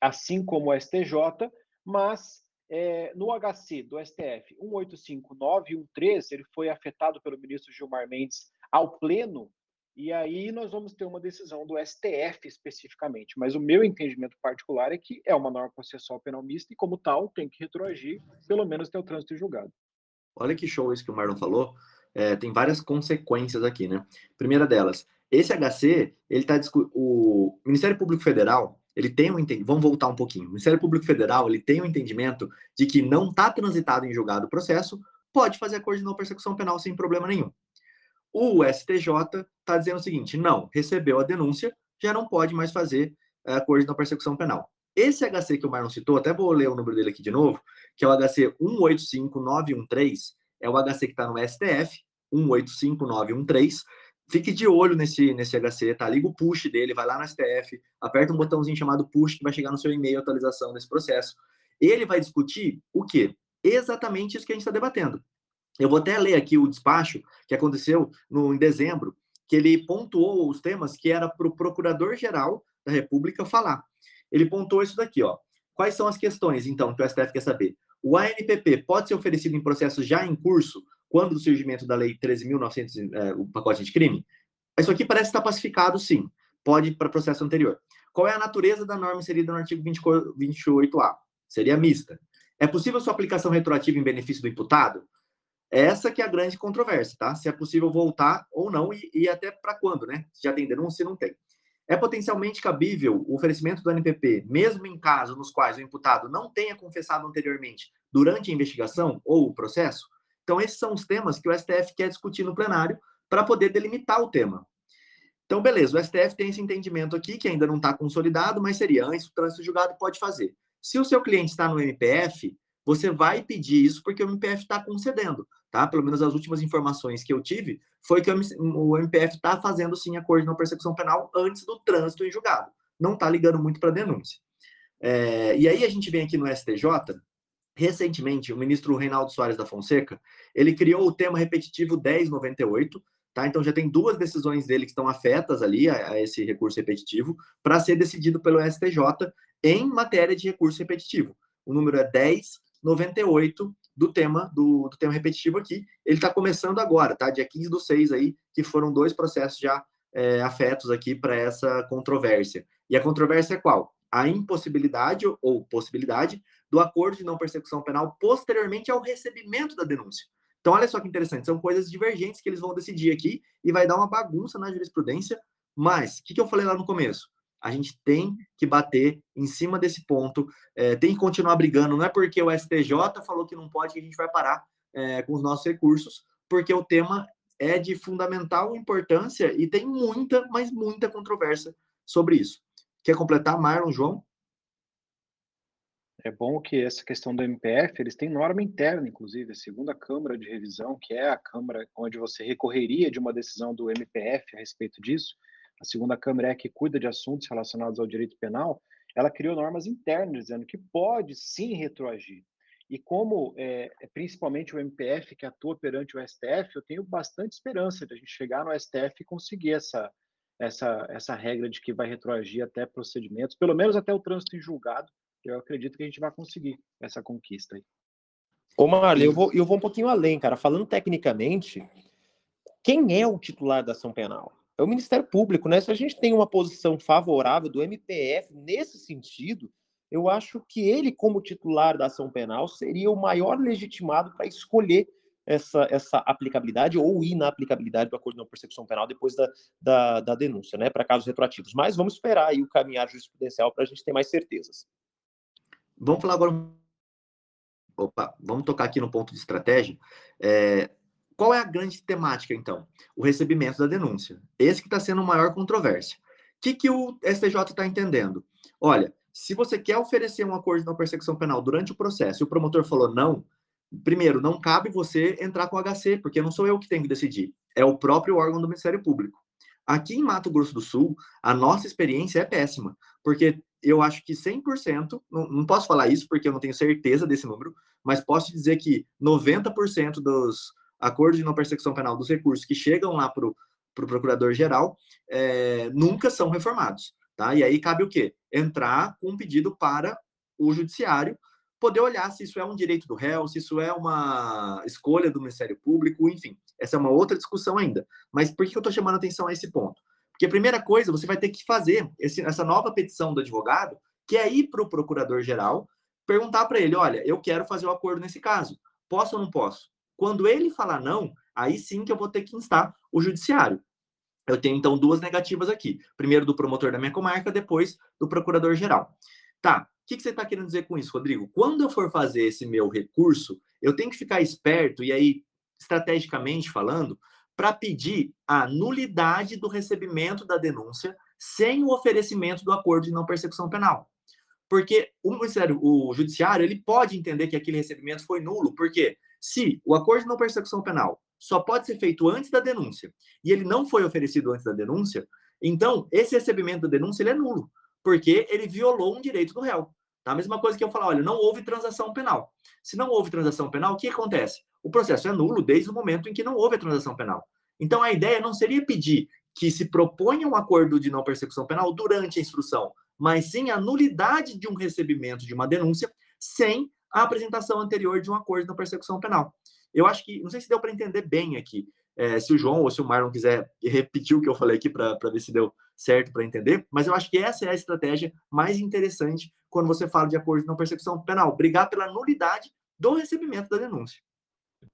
assim como o STJ, mas é, no HC do STF 185.9 e 1.13, ele foi afetado pelo ministro Gilmar Mendes ao pleno, e aí nós vamos ter uma decisão do STF especificamente. Mas o meu entendimento particular é que é uma norma processual penal mista e, como tal, tem que retroagir, pelo menos até o trânsito julgado. Olha que show isso que o Marlon falou é, tem várias consequências aqui, né? Primeira delas, esse HC, ele tá o Ministério Público Federal, ele tem um entendimento, vamos voltar um pouquinho. O Ministério Público Federal, ele tem um entendimento de que não está transitado em julgado o processo, pode fazer acordo de não persecução penal sem problema nenhum. O STJ está dizendo o seguinte: não, recebeu a denúncia, já não pode mais fazer acordo de não persecução penal. Esse HC que o Marlon citou, até vou ler o número dele aqui de novo, que é o HC 185913, é o HC que está no STF, 185913. Fique de olho nesse, nesse HC, tá? Liga o push dele, vai lá no STF, aperta um botãozinho chamado push que vai chegar no seu e-mail atualização desse processo. Ele vai discutir o quê? Exatamente isso que a gente está debatendo. Eu vou até ler aqui o despacho que aconteceu no, em dezembro, que ele pontuou os temas que era para o Procurador-Geral da República falar. Ele pontuou isso daqui, ó. Quais são as questões, então, que o STF quer saber? O ANPP pode ser oferecido em processo já em curso, quando do surgimento da Lei 13.900, é, o pacote de crime? Isso aqui parece estar pacificado, sim. Pode para processo anterior. Qual é a natureza da norma inserida no artigo 20, 28A? Seria mista. É possível sua aplicação retroativa em benefício do imputado? Essa que é a grande controvérsia, tá? Se é possível voltar ou não e, e até para quando, né? Se já tem denúncia, não tem. É potencialmente cabível o oferecimento do NPP, mesmo em casos nos quais o imputado não tenha confessado anteriormente durante a investigação ou o processo? Então, esses são os temas que o STF quer discutir no plenário para poder delimitar o tema. Então, beleza, o STF tem esse entendimento aqui, que ainda não está consolidado, mas seria antes o trânsito julgado pode fazer. Se o seu cliente está no MPF, você vai pedir isso porque o MPF está concedendo, tá? Pelo menos as últimas informações que eu tive foi que o MPF está fazendo sim acordo de não persecução penal antes do trânsito em julgado. Não está ligando muito para denúncia. É, e aí a gente vem aqui no STJ, recentemente, o ministro Reinaldo Soares da Fonseca, ele criou o tema repetitivo 1098, tá? Então já tem duas decisões dele que estão afetas ali a, a esse recurso repetitivo para ser decidido pelo STJ em matéria de recurso repetitivo. O número é 1098 do tema do, do tema repetitivo aqui. Ele está começando agora, tá? Dia 15 do 6 aí, que foram dois processos já é, afetos aqui para essa controvérsia. E a controvérsia é qual? A impossibilidade ou possibilidade do acordo de não persecução penal posteriormente ao recebimento da denúncia. Então, olha só que interessante, são coisas divergentes que eles vão decidir aqui e vai dar uma bagunça na jurisprudência. Mas, o que, que eu falei lá no começo? A gente tem que bater em cima desse ponto, é, tem que continuar brigando. Não é porque o STJ falou que não pode que a gente vai parar é, com os nossos recursos, porque o tema é de fundamental importância e tem muita, mas muita controvérsia sobre isso. Quer completar, Marlon, João? É bom que essa questão do MPF, eles têm norma interna, inclusive, a segunda Câmara de Revisão, que é a Câmara onde você recorreria de uma decisão do MPF a respeito disso, a segunda Câmara é que cuida de assuntos relacionados ao direito penal, ela criou normas internas dizendo que pode sim retroagir. E como é, é principalmente o MPF que atua perante o STF, eu tenho bastante esperança de a gente chegar no STF e conseguir essa, essa, essa regra de que vai retroagir até procedimentos, pelo menos até o trânsito em julgado, eu acredito que a gente vai conseguir essa conquista aí. Ô, Marlon, eu vou, eu vou um pouquinho além, cara. Falando tecnicamente, quem é o titular da ação penal? É o Ministério Público, né? Se a gente tem uma posição favorável do MPF nesse sentido, eu acho que ele, como titular da ação penal, seria o maior legitimado para escolher essa, essa aplicabilidade ou inaplicabilidade do acordo de não persecução penal depois da, da, da denúncia, né? Para casos retroativos. Mas vamos esperar aí o caminhar jurisprudencial para a gente ter mais certezas. Vamos falar agora. Opa, vamos tocar aqui no ponto de estratégia. É, qual é a grande temática, então? O recebimento da denúncia. Esse que está sendo a maior controvérsia. O que, que o STJ está entendendo? Olha, se você quer oferecer um acordo de não penal durante o processo e o promotor falou não, primeiro, não cabe você entrar com o HC, porque não sou eu que tenho que decidir. É o próprio órgão do Ministério Público. Aqui em Mato Grosso do Sul, a nossa experiência é péssima, porque eu acho que 100%, não, não posso falar isso porque eu não tenho certeza desse número, mas posso dizer que 90% dos acordos de não persecução penal dos recursos que chegam lá para o pro procurador-geral é, nunca são reformados. Tá? E aí cabe o quê? Entrar com um pedido para o judiciário poder olhar se isso é um direito do réu, se isso é uma escolha do Ministério Público, enfim. Essa é uma outra discussão ainda. Mas por que eu estou chamando atenção a esse ponto? Porque a primeira coisa, você vai ter que fazer esse, essa nova petição do advogado, que é ir para o procurador-geral, perguntar para ele: olha, eu quero fazer o acordo nesse caso. Posso ou não posso? Quando ele falar não, aí sim que eu vou ter que instar o judiciário. Eu tenho, então, duas negativas aqui. Primeiro do promotor da minha comarca, depois do procurador-geral. Tá, o que, que você está querendo dizer com isso, Rodrigo? Quando eu for fazer esse meu recurso, eu tenho que ficar esperto, e aí, estrategicamente falando, para pedir a nulidade do recebimento da denúncia sem o oferecimento do acordo de não persecução penal. Porque o o Judiciário, ele pode entender que aquele recebimento foi nulo, porque se o acordo de não persecução penal só pode ser feito antes da denúncia e ele não foi oferecido antes da denúncia, então esse recebimento da denúncia ele é nulo, porque ele violou um direito do réu. Tá? A mesma coisa que eu falar, olha, não houve transação penal. Se não houve transação penal, o que acontece? o processo é nulo desde o momento em que não houve a transação penal. Então, a ideia não seria pedir que se proponha um acordo de não persecução penal durante a instrução, mas sim a nulidade de um recebimento de uma denúncia sem a apresentação anterior de um acordo não persecução penal. Eu acho que, não sei se deu para entender bem aqui, é, se o João ou se o Marlon quiser repetir o que eu falei aqui para ver se deu certo para entender, mas eu acho que essa é a estratégia mais interessante quando você fala de acordo não persecução penal, brigar pela nulidade do recebimento da denúncia.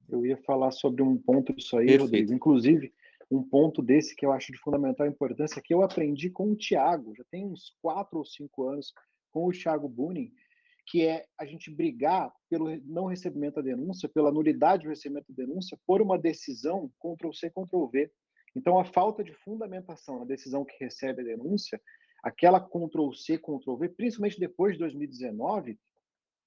Eu ia falar sobre um ponto disso aí, Perfeito. Rodrigo. Inclusive, um ponto desse que eu acho de fundamental importância, que eu aprendi com o Tiago, já tem uns quatro ou cinco anos, com o Thiago Bunin, que é a gente brigar pelo não recebimento da denúncia, pela nulidade do recebimento da denúncia, por uma decisão Ctrl-C, Ctrl-V. Então, a falta de fundamentação na decisão que recebe a denúncia, aquela Ctrl-C, Ctrl-V, principalmente depois de 2019,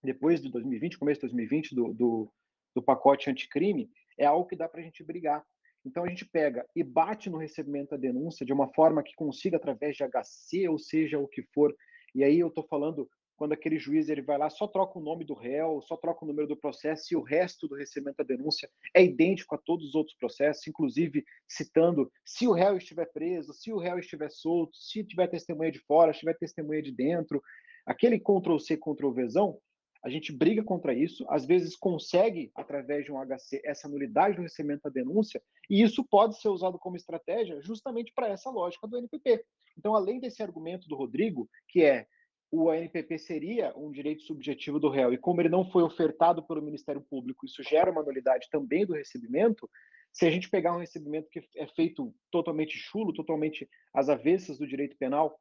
depois de 2020, começo de 2020, do, do do pacote anticrime, é algo que dá para a gente brigar. Então a gente pega e bate no recebimento da denúncia de uma forma que consiga através de HC, ou seja, o que for. E aí eu estou falando quando aquele juiz ele vai lá, só troca o nome do réu, só troca o número do processo e o resto do recebimento da denúncia é idêntico a todos os outros processos, inclusive citando se o réu estiver preso, se o réu estiver solto, se tiver testemunha de fora, se tiver testemunha de dentro. Aquele Ctrl C, Ctrl Vzão A gente briga contra isso, às vezes consegue, através de um HC, essa nulidade do recebimento da denúncia, e isso pode ser usado como estratégia justamente para essa lógica do NPP. Então, além desse argumento do Rodrigo, que é o ANPP seria um direito subjetivo do réu, e como ele não foi ofertado pelo Ministério Público, isso gera uma nulidade também do recebimento, se a gente pegar um recebimento que é feito totalmente chulo, totalmente às avessas do direito penal,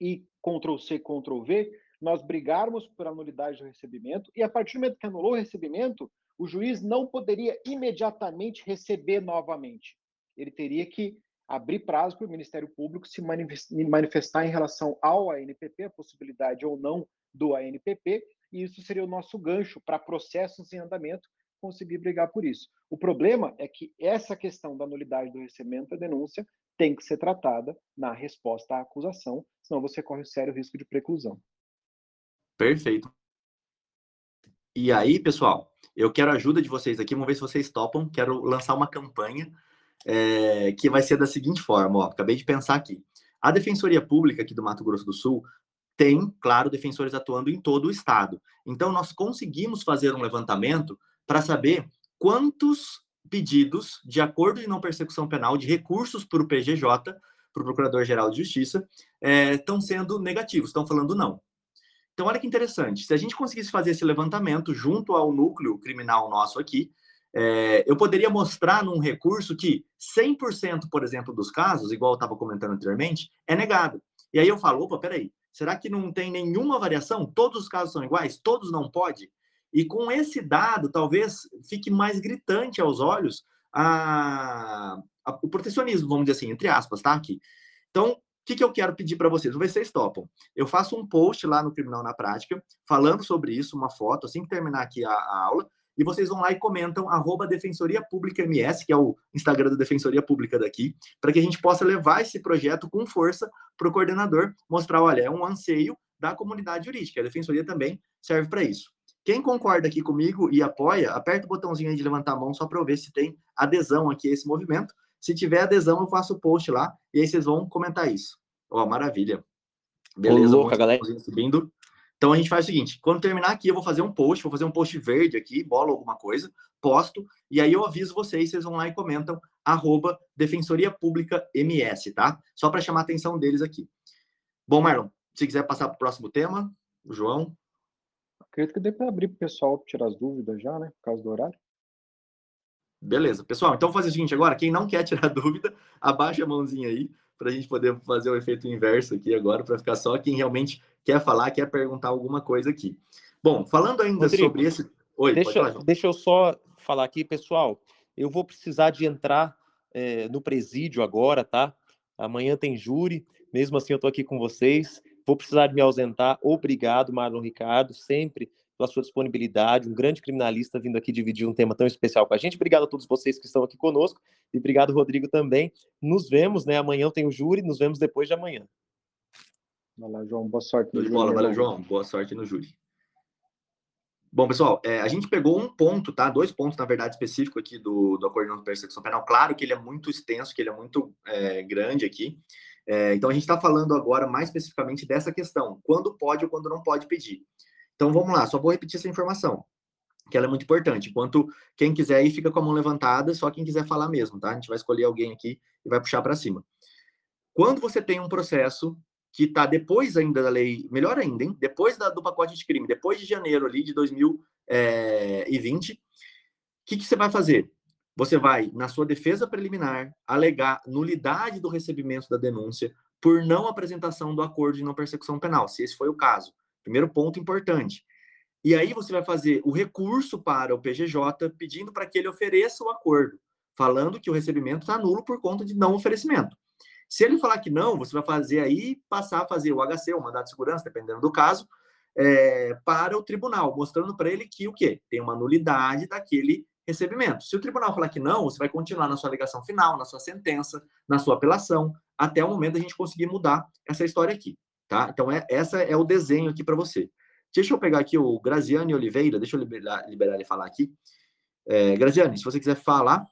e Ctrl-C, Ctrl-V, nós brigarmos por anulidade do recebimento, e a partir do momento que anulou o recebimento, o juiz não poderia imediatamente receber novamente. Ele teria que abrir prazo para o Ministério Público se manifestar em relação ao ANPP, a possibilidade ou não do ANPP, e isso seria o nosso gancho para processos em andamento conseguir brigar por isso. O problema é que essa questão da nulidade do recebimento da denúncia tem que ser tratada na resposta à acusação, senão você corre o sério risco de preclusão. Perfeito. E aí, pessoal, eu quero a ajuda de vocês aqui, vamos ver se vocês topam. Quero lançar uma campanha é, que vai ser da seguinte forma, ó, acabei de pensar aqui. A Defensoria Pública aqui do Mato Grosso do Sul tem, claro, defensores atuando em todo o estado. Então, nós conseguimos fazer um levantamento para saber quantos pedidos de acordo de não persecução penal, de recursos para o PGJ, para o Procurador-Geral de Justiça, estão é, sendo negativos, estão falando não. Então, olha que interessante. Se a gente conseguisse fazer esse levantamento junto ao núcleo criminal nosso aqui, é, eu poderia mostrar num recurso que 100%, por exemplo, dos casos, igual eu estava comentando anteriormente, é negado. E aí eu falo, opa, peraí, será que não tem nenhuma variação? Todos os casos são iguais? Todos não pode? E com esse dado, talvez fique mais gritante aos olhos a, a, o protecionismo, vamos dizer assim, entre aspas, tá? Aqui. Então, o que, que eu quero pedir para vocês? Vamos ver se vocês topam. Eu faço um post lá no Criminal na Prática, falando sobre isso, uma foto, assim que terminar aqui a, a aula, e vocês vão lá e comentam arroba Defensoria Pública MS, que é o Instagram da Defensoria Pública daqui, para que a gente possa levar esse projeto com força para o coordenador, mostrar, olha, é um anseio da comunidade jurídica. A Defensoria também serve para isso. Quem concorda aqui comigo e apoia, aperta o botãozinho aí de levantar a mão só para eu ver se tem adesão aqui a esse movimento. Se tiver adesão, eu faço o post lá e aí vocês vão comentar isso. Ó, oh, maravilha. Beleza, Ô, louca, galera. subindo. Então a gente faz o seguinte: quando terminar aqui, eu vou fazer um post, vou fazer um post verde aqui, bola alguma coisa, posto, e aí eu aviso vocês, vocês vão lá e comentam arroba Defensoria Pública MS, tá? Só para chamar a atenção deles aqui. Bom, Marlon, se quiser passar para o próximo tema, o João. Acredito que dê para abrir para o pessoal tirar as dúvidas já, né? Por causa do horário. Beleza, pessoal. Então, vou fazer o seguinte agora: quem não quer tirar dúvida, abaixa a mãozinha aí, para a gente poder fazer o efeito inverso aqui agora, para ficar só quem realmente quer falar, quer perguntar alguma coisa aqui. Bom, falando ainda Rodrigo, sobre esse. Oi, deixa, falar, deixa eu só falar aqui, pessoal. Eu vou precisar de entrar é, no presídio agora, tá? Amanhã tem júri, mesmo assim eu estou aqui com vocês. Vou precisar de me ausentar. Obrigado, Marlon Ricardo, sempre pela sua disponibilidade, um grande criminalista vindo aqui dividir um tema tão especial com a gente. Obrigado a todos vocês que estão aqui conosco e obrigado, Rodrigo, também. Nos vemos, né? Amanhã tem o júri, nos vemos depois de amanhã. Vai lá, João. Boa sorte. No bola, valeu, João. Boa sorte no júri. Bom, pessoal, é, a gente pegou um ponto, tá? Dois pontos, na verdade, específico aqui do, do Acordo de Persecução Penal. Claro que ele é muito extenso, que ele é muito é, grande aqui. É, então, a gente está falando agora mais especificamente dessa questão. Quando pode ou quando não pode pedir. Então, vamos lá. Só vou repetir essa informação, que ela é muito importante. Enquanto quem quiser aí, fica com a mão levantada, só quem quiser falar mesmo, tá? A gente vai escolher alguém aqui e vai puxar para cima. Quando você tem um processo que está depois ainda da lei, melhor ainda, hein? depois da, do pacote de crime, depois de janeiro ali de 2020, o que, que você vai fazer? Você vai, na sua defesa preliminar, alegar nulidade do recebimento da denúncia por não apresentação do acordo de não persecução penal, se esse foi o caso. Primeiro ponto importante. E aí você vai fazer o recurso para o PGJ pedindo para que ele ofereça o acordo, falando que o recebimento está nulo por conta de não oferecimento. Se ele falar que não, você vai fazer aí, passar a fazer o HC, o mandado de segurança, dependendo do caso, é, para o tribunal, mostrando para ele que o quê? Tem uma nulidade daquele recebimento. Se o tribunal falar que não, você vai continuar na sua alegação final, na sua sentença, na sua apelação, até o momento da gente conseguir mudar essa história aqui, tá? Então, é, essa é o desenho aqui para você. Deixa eu pegar aqui o Graziane Oliveira, deixa eu liberar, liberar ele falar aqui. É, Graziane, se você quiser falar,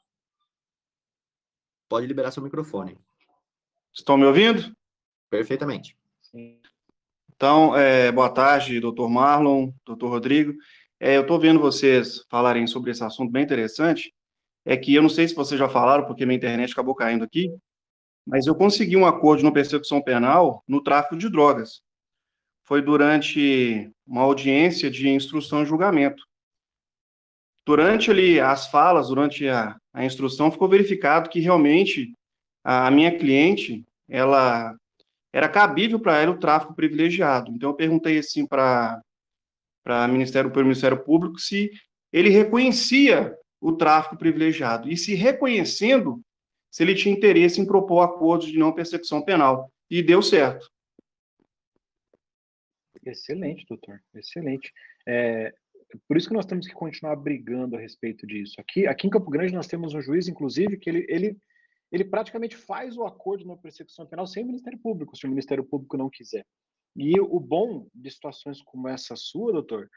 pode liberar seu microfone. Estão me ouvindo? Perfeitamente. Então, é, boa tarde, doutor Marlon, doutor Rodrigo. É, eu estou vendo vocês falarem sobre esse assunto bem interessante. É que eu não sei se vocês já falaram, porque minha internet acabou caindo aqui, mas eu consegui um acordo de persecução penal no tráfico de drogas. Foi durante uma audiência de instrução e julgamento. Durante ali as falas, durante a, a instrução, ficou verificado que realmente a, minha cliente, ela era cabível para ela o tráfico privilegiado. Então eu perguntei assim para para Ministério Ministério Público se ele reconhecia o tráfico privilegiado e se reconhecendo se ele tinha interesse em propor acordos de não persecução penal e deu certo. Excelente, doutor, excelente. É, por isso que nós temos que continuar brigando a respeito disso. Aqui, aqui em Campo Grande nós temos um juiz, inclusive, que ele, ele ele praticamente faz o acordo de uma persecução penal sem o Ministério Público, se o Ministério Público não quiser. E o bom de situações como essa sua, doutor,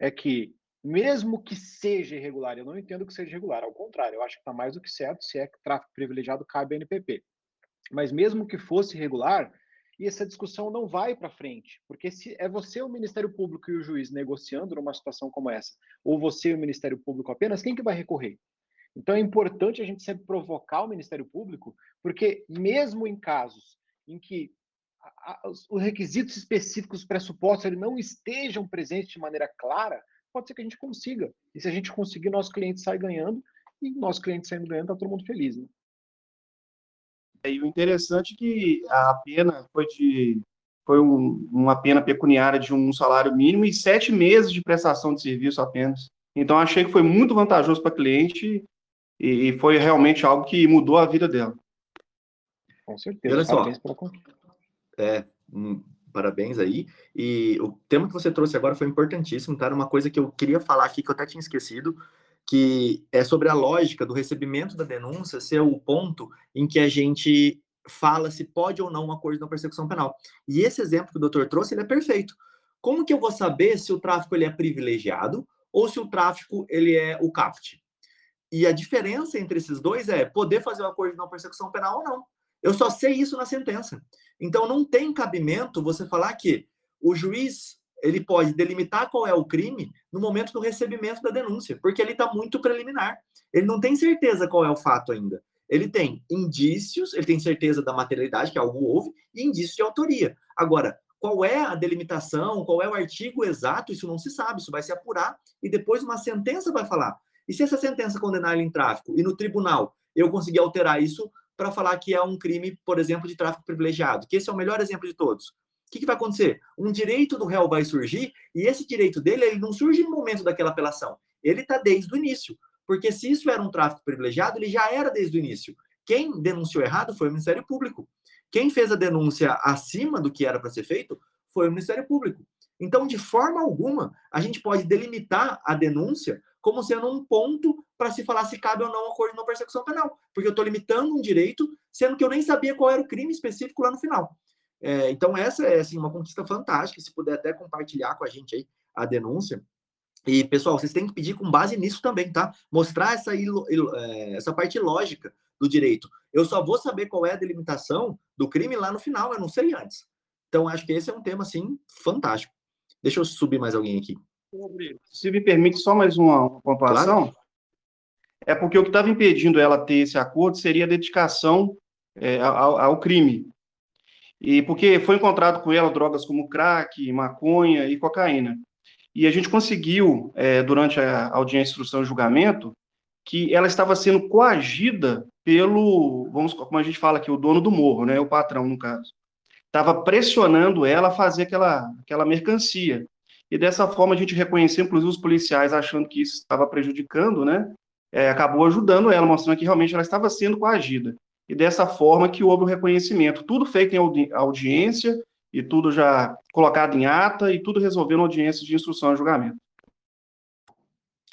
é que, mesmo que seja irregular, eu não entendo que seja irregular, ao contrário, eu acho que está mais do que certo se é que tráfico privilegiado cabe à NPP. Mas mesmo que fosse irregular, e essa discussão não vai para frente, porque se é você, o Ministério Público e o juiz negociando numa situação como essa, ou você e o Ministério Público apenas, quem que vai recorrer? Então é importante a gente sempre provocar o Ministério Público, porque mesmo em casos em que os requisitos específicos, pressupostos, ele não estejam presentes de maneira clara, pode ser que a gente consiga. E se a gente conseguir, nosso cliente sai ganhando, e nosso cliente saindo ganhando, está todo mundo feliz. Né? E o interessante é que a pena foi de foi um, uma pena pecuniária de um salário mínimo e sete meses de prestação de serviço apenas. Então achei que foi muito vantajoso para o cliente e, e, foi realmente algo que mudou a vida dela. Com certeza. olha só, é, um, parabéns aí. E o tema que você trouxe agora foi importantíssimo, tá? Uma coisa que eu queria falar aqui que eu até tinha esquecido, que é sobre a lógica do recebimento da denúncia ser o ponto em que a gente fala se pode ou não uma coisa na persecução penal. E esse exemplo que o doutor trouxe, ele é perfeito. Como que eu vou saber se o tráfico ele é privilegiado ou se o tráfico ele é o CAPT? E a diferença entre esses dois é poder fazer o acordo de não persecução penal ou não. Eu só sei isso na sentença. Então não tem cabimento você falar que o juiz ele pode delimitar qual é o crime no momento do recebimento da denúncia, porque ele está muito preliminar. Ele não tem certeza qual é o fato ainda. Ele tem indícios, ele tem certeza da materialidade, que algo houve, e indícios de autoria. Agora, qual é a delimitação, qual é o artigo exato, isso não se sabe, isso vai se apurar, e depois uma sentença vai falar. E se essa sentença condenar ele em tráfico e no tribunal eu conseguir alterar isso para falar que é um crime, por exemplo, de tráfico privilegiado, que esse é o melhor exemplo de todos. O que, que vai acontecer? Um direito do réu vai surgir e esse direito dele ele não surge no momento daquela apelação. Ele está desde o início. Porque se isso era um tráfico privilegiado, ele já era desde o início. Quem denunciou errado foi o Ministério Público. Quem fez a denúncia acima do que era para ser feito foi o Ministério Público. Então, de forma alguma, a gente pode delimitar a denúncia como sendo um ponto para se falar se cabe ou não acordo de não persecução penal, porque eu estou limitando um direito, sendo que eu nem sabia qual era o crime específico lá no final. É, então, essa é assim, uma conquista fantástica, se puder até compartilhar com a gente aí a denúncia. E, pessoal, vocês têm que pedir com base nisso também, tá? Mostrar essa, é, essa parte lógica do direito. Eu só vou saber qual é a delimitação do crime lá no final, eu não sei antes. Então, acho que esse é um tema, assim, fantástico. Deixa eu subir mais alguém aqui. Se me permite só mais uma pontuação, claro. é porque o que estava impedindo ela ter esse acordo seria a dedicação é, ao, ao, crime. E porque foi encontrado com ela drogas como crack, maconha e cocaína. E a gente conseguiu, é, durante a audiência, instrução e julgamento, que ela estava sendo coagida pelo, vamos, como a gente fala aqui, o dono do morro, né, o patrão, no caso. Estava pressionando ela a fazer aquela, aquela mercancia e dessa forma a gente reconheceu, inclusive os policiais achando que isso estava prejudicando, né? É, acabou ajudando ela, mostrando que realmente ela estava sendo coagida. E dessa forma que houve o reconhecimento. Tudo feito em audi audiência e tudo já colocado em ata e tudo resolvendo audiência de instrução e julgamento.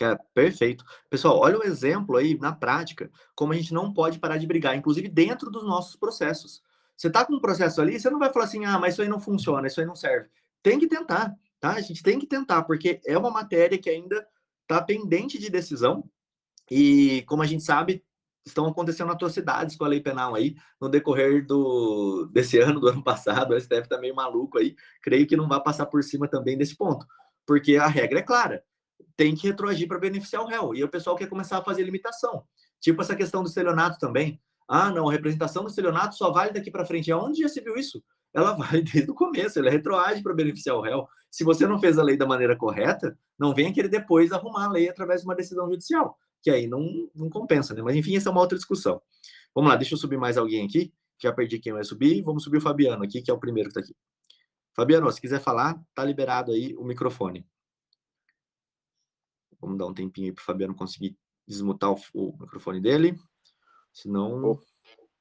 É, perfeito. Pessoal, olha o exemplo aí na prática, como a gente não pode parar de brigar, inclusive dentro dos nossos processos. Você está com um processo ali, você não vai falar assim, ah, mas isso aí não funciona, isso aí não serve. Tem que tentar tá? A gente tem que tentar, porque é uma matéria que ainda está pendente de decisão. E, como a gente sabe, estão acontecendo atrocidades com a lei penal aí no decorrer do, desse ano, do ano passado. O STF está meio maluco aí. Creio que não vai passar por cima também desse ponto, porque a regra é clara: tem que retroagir para beneficiar o réu. E o pessoal quer começar a fazer limitação. Tipo essa questão do estelionato também. Ah, não, a representação do estelionato só vale daqui para frente. Aonde já se viu isso? Ela vale desde o começo, ela retroage para beneficiar o réu. Se você não fez a lei da maneira correta, não venha querer depois arrumar a lei através de uma decisão judicial que aí não, não compensa, né? Mas enfim, essa é uma outra discussão. Vamos lá, deixa eu subir mais alguém aqui. Já perdi quem vai subir. Vamos subir o Fabiano aqui, que é o primeiro que está aqui. Fabiano, se quiser falar, tá liberado aí o microfone. Vamos dar um tempinho aí para o Fabiano conseguir desmutar o, o, microfone dele. Senão.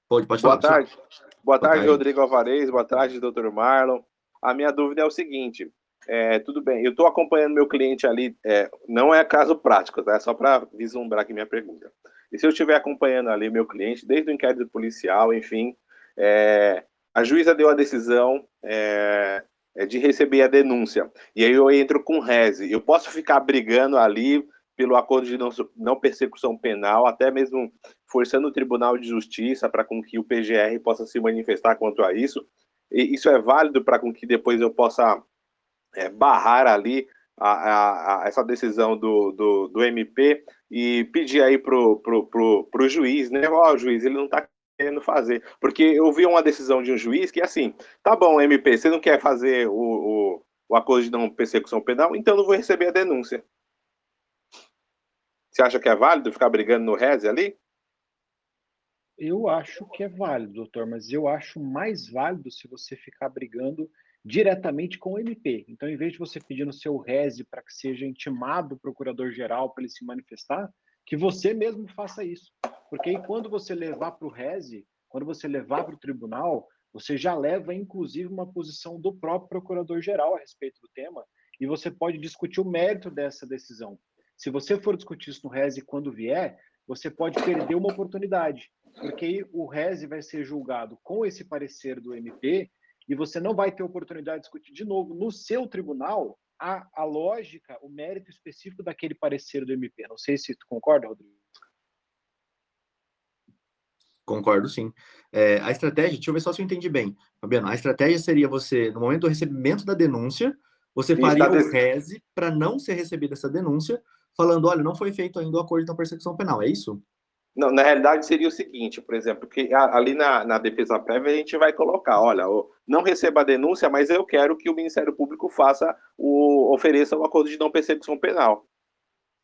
Pode, pode falar. Boa tarde. Boa, Boa tarde, Rodrigo Alvarez. Boa tarde, doutor Marlon. A minha dúvida é o seguinte: é, tudo bem, eu estou acompanhando meu cliente ali, é, não é caso prático, tá? É só para vislumbrar aqui minha pergunta. E se eu estiver acompanhando ali meu cliente, desde o inquérito policial, enfim, é, a juíza deu a decisão é, é de receber a denúncia, e aí eu entro com reze. Eu posso ficar brigando ali pelo acordo de não, não persecução penal, até mesmo forçando o Tribunal de Justiça para com que o PGR possa se manifestar quanto a isso. E isso é válido para com que depois eu possa é, barrar ali a, a, a, essa decisão do, do, do, MP e pedir aí pro, pro, pro, pro juiz, né? Ó, oh, juiz, ele não está querendo fazer. Porque eu vi uma decisão de um juiz que, assim, tá bom, MP, você não quer fazer o, o, o acordo de não persecução penal, então não vou receber a denúncia. Você acha que é válido ficar brigando no reze ali? Eu acho que é válido, doutor, mas eu acho mais válido se você ficar brigando diretamente com o MP. Então, em vez de você pedir no seu reze para que seja intimado o procurador-geral para ele se manifestar, que você mesmo faça isso. Porque aí, quando você levar para o reze, quando você levar para o tribunal, você já leva, inclusive, uma posição do próprio procurador-geral a respeito do tema, e você pode discutir o mérito dessa decisão. Se você for discutir isso no reze quando vier, você pode perder uma oportunidade, porque aí o reze vai ser julgado com esse parecer do MP e você não vai ter oportunidade de discutir de novo no seu tribunal a, a lógica, o mérito específico daquele parecer do MP. Não sei se tu concorda, Rodrigo. Concordo, sim. É, a estratégia, deixa eu ver só se eu entendi bem. Fabiano, a estratégia seria você, no momento do recebimento da denúncia, você faria o reze para não ser recebida essa denúncia, falando, olha, não foi feito ainda o acordo não persecução penal, é isso? Não, na realidade seria o seguinte, por exemplo, que ali na, na defesa prévia a gente vai colocar, olha, não receba a denúncia, mas eu quero que o Ministério Público faça o ofereça o acordo de não persecução penal.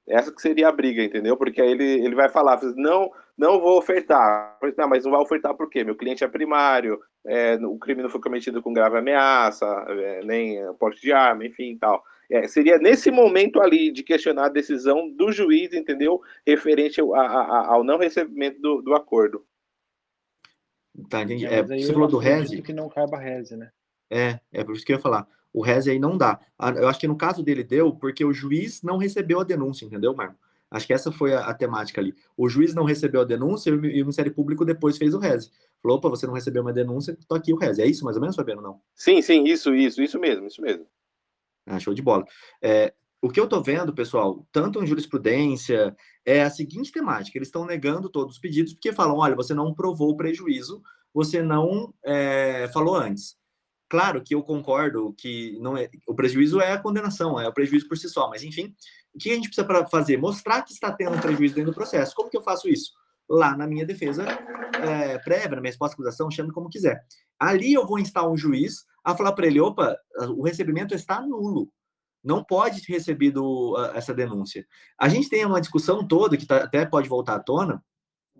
Essa que seria a briga, entendeu? Porque aí ele, ele vai falar, não, não vou ofertar. Não, mas não vai ofertar por quê? Meu cliente é primário, é, o crime não foi cometido com grave ameaça, é, nem porte de arma, enfim, tal. É, seria nesse momento ali de questionar a decisão do juiz, entendeu? Referente ao, a, ao não recebimento do, do acordo. Tá, entendi. É, você falou do reze. que não caiba reze, né? É, é por isso que eu ia falar. O reze aí não dá. Ah, eu acho que no caso dele deu porque o juiz não recebeu a denúncia, entendeu, Marco? Acho que essa foi a, a, temática ali. O juiz não recebeu a denúncia e o, e o Ministério Público depois fez o reze. Falou, opa, você não recebeu uma denúncia, tô aqui o reze. É isso mais ou menos, Fabiano, não? Sim, sim, isso, isso, isso mesmo, isso mesmo. Ah, show de bola. É, o que eu estou vendo, pessoal, tanto em jurisprudência, é a seguinte temática: eles estão negando todos os pedidos porque falam, olha, você não provou o prejuízo, você não é, falou antes. Claro que eu concordo que não é, o prejuízo é a condenação, é o prejuízo por si só, mas enfim, o que a gente precisa para fazer? Mostrar que está tendo prejuízo dentro do processo. Como que eu faço isso? Lá na minha defesa é, prévia, na minha resposta à acusação, chame como quiser. Ali eu vou instar um juiz a falar para ele: opa, o recebimento está nulo. Não pode ter recebido essa denúncia. A gente tem uma discussão toda, que tá, até pode voltar à tona,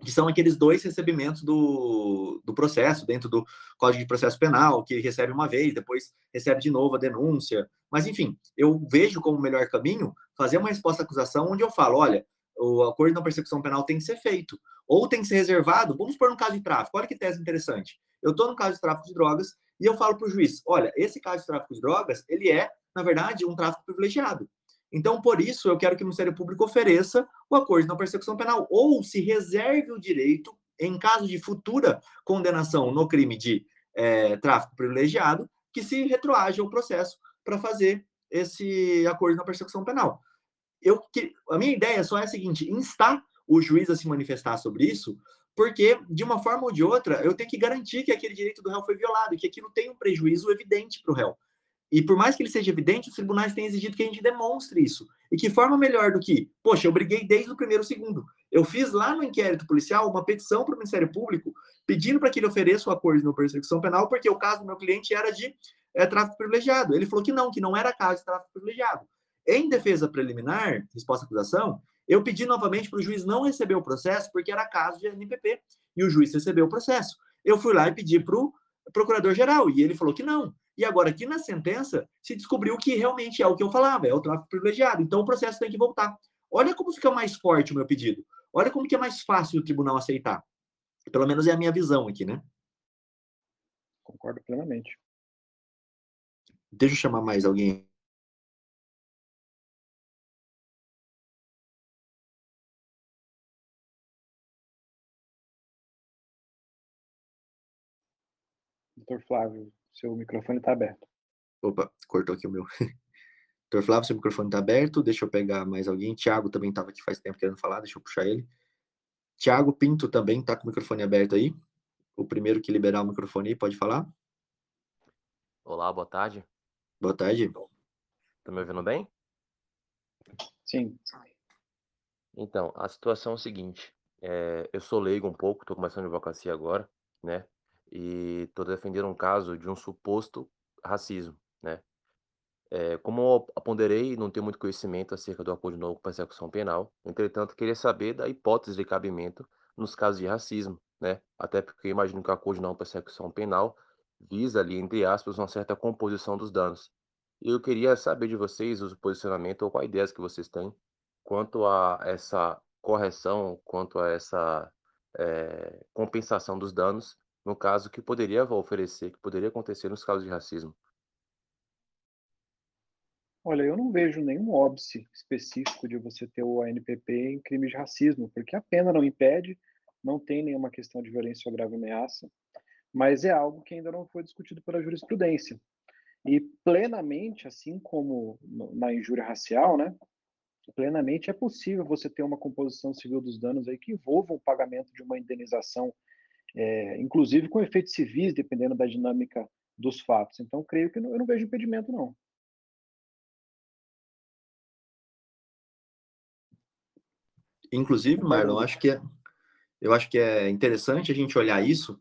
que são aqueles dois recebimentos do, do processo, dentro do Código de Processo Penal, que recebe uma vez, depois recebe de novo a denúncia. Mas, enfim, eu vejo como o melhor caminho fazer uma resposta à acusação onde eu falo: olha, o acordo de persecução penal tem que ser feito, ou tem que ser reservado. Vamos pôr no caso de tráfico, olha que tese interessante. Eu estou no caso de tráfico de drogas e eu falo para o juiz: olha, esse caso de tráfico de drogas, ele é, na verdade, um tráfico privilegiado. Então, por isso, eu quero que o Ministério Público ofereça o acordo de não persecução penal, ou se reserve o direito, em caso de futura condenação no crime de é, tráfico privilegiado, que se retroaja o processo para fazer esse acordo de não persecução penal. Eu, a minha ideia só é a seguinte: instar o juiz a se manifestar sobre isso, porque, de uma forma ou de outra, eu tenho que garantir que aquele direito do réu foi violado, que aquilo tem um prejuízo evidente para o réu. E por mais que ele seja evidente, os tribunais têm exigido que a gente demonstre isso. E que forma melhor do que, poxa, eu briguei desde o primeiro segundo. Eu fiz lá no inquérito policial uma petição para o Ministério Público pedindo para que ele ofereça o acordo de não perseguição penal, porque o caso do meu cliente era de é, tráfico privilegiado. Ele falou que não, que não era caso de tráfico privilegiado. Em defesa preliminar, resposta à acusação, eu pedi novamente para o juiz não receber o processo, porque era caso de NPP, e o juiz recebeu o processo. Eu fui lá e pedi para o procurador-geral, e ele falou que não. E agora, aqui na sentença, se descobriu que realmente é o que eu falava, é o tráfico privilegiado. Então, o processo tem que voltar. Olha como fica mais forte o meu pedido. Olha como que é mais fácil o tribunal aceitar. Pelo menos é a minha visão aqui, né? Concordo plenamente. Deixa eu chamar mais alguém Doutor Flávio, seu microfone está aberto. Opa, cortou aqui o meu. Doutor Flávio, seu microfone está aberto. Deixa eu pegar mais alguém. Tiago também estava aqui faz tempo querendo falar. Deixa eu puxar ele. Tiago Pinto também está com o microfone aberto aí. O primeiro que liberar o microfone aí, pode falar. Olá, boa tarde. Boa tarde. Tá me ouvindo bem? Sim. Então, a situação é o seguinte. É, eu sou leigo um pouco, estou começando advocacia agora, né? E estou defendendo um caso de um suposto racismo, né? É, como eu ponderei, não tenho muito conhecimento acerca do acordo novo com persecução penal, entretanto, queria saber da hipótese de cabimento nos casos de racismo, né? Até porque imagino que o acordo não persecução penal visa ali, entre aspas, uma certa composição dos danos. Eu queria saber de vocês o posicionamento ou quais ideias que vocês têm quanto a essa correção, quanto a essa é, compensação dos danos no caso que poderia oferecer, que poderia acontecer nos casos de racismo? Olha, eu não vejo nenhum óbice específico de você ter o ANPP em crime de racismo, porque a pena não impede, não tem nenhuma questão de violência ou grave ameaça, mas é algo que ainda não foi discutido pela jurisprudência. E plenamente, assim como na injúria racial, né, plenamente é possível você ter uma composição civil dos danos aí que envolva o pagamento de uma indenização é, inclusive com efeitos civis, dependendo da dinâmica dos fatos. Então, creio que eu não vejo impedimento, não. Inclusive, Marlon, acho que é, eu acho que é interessante a gente olhar isso,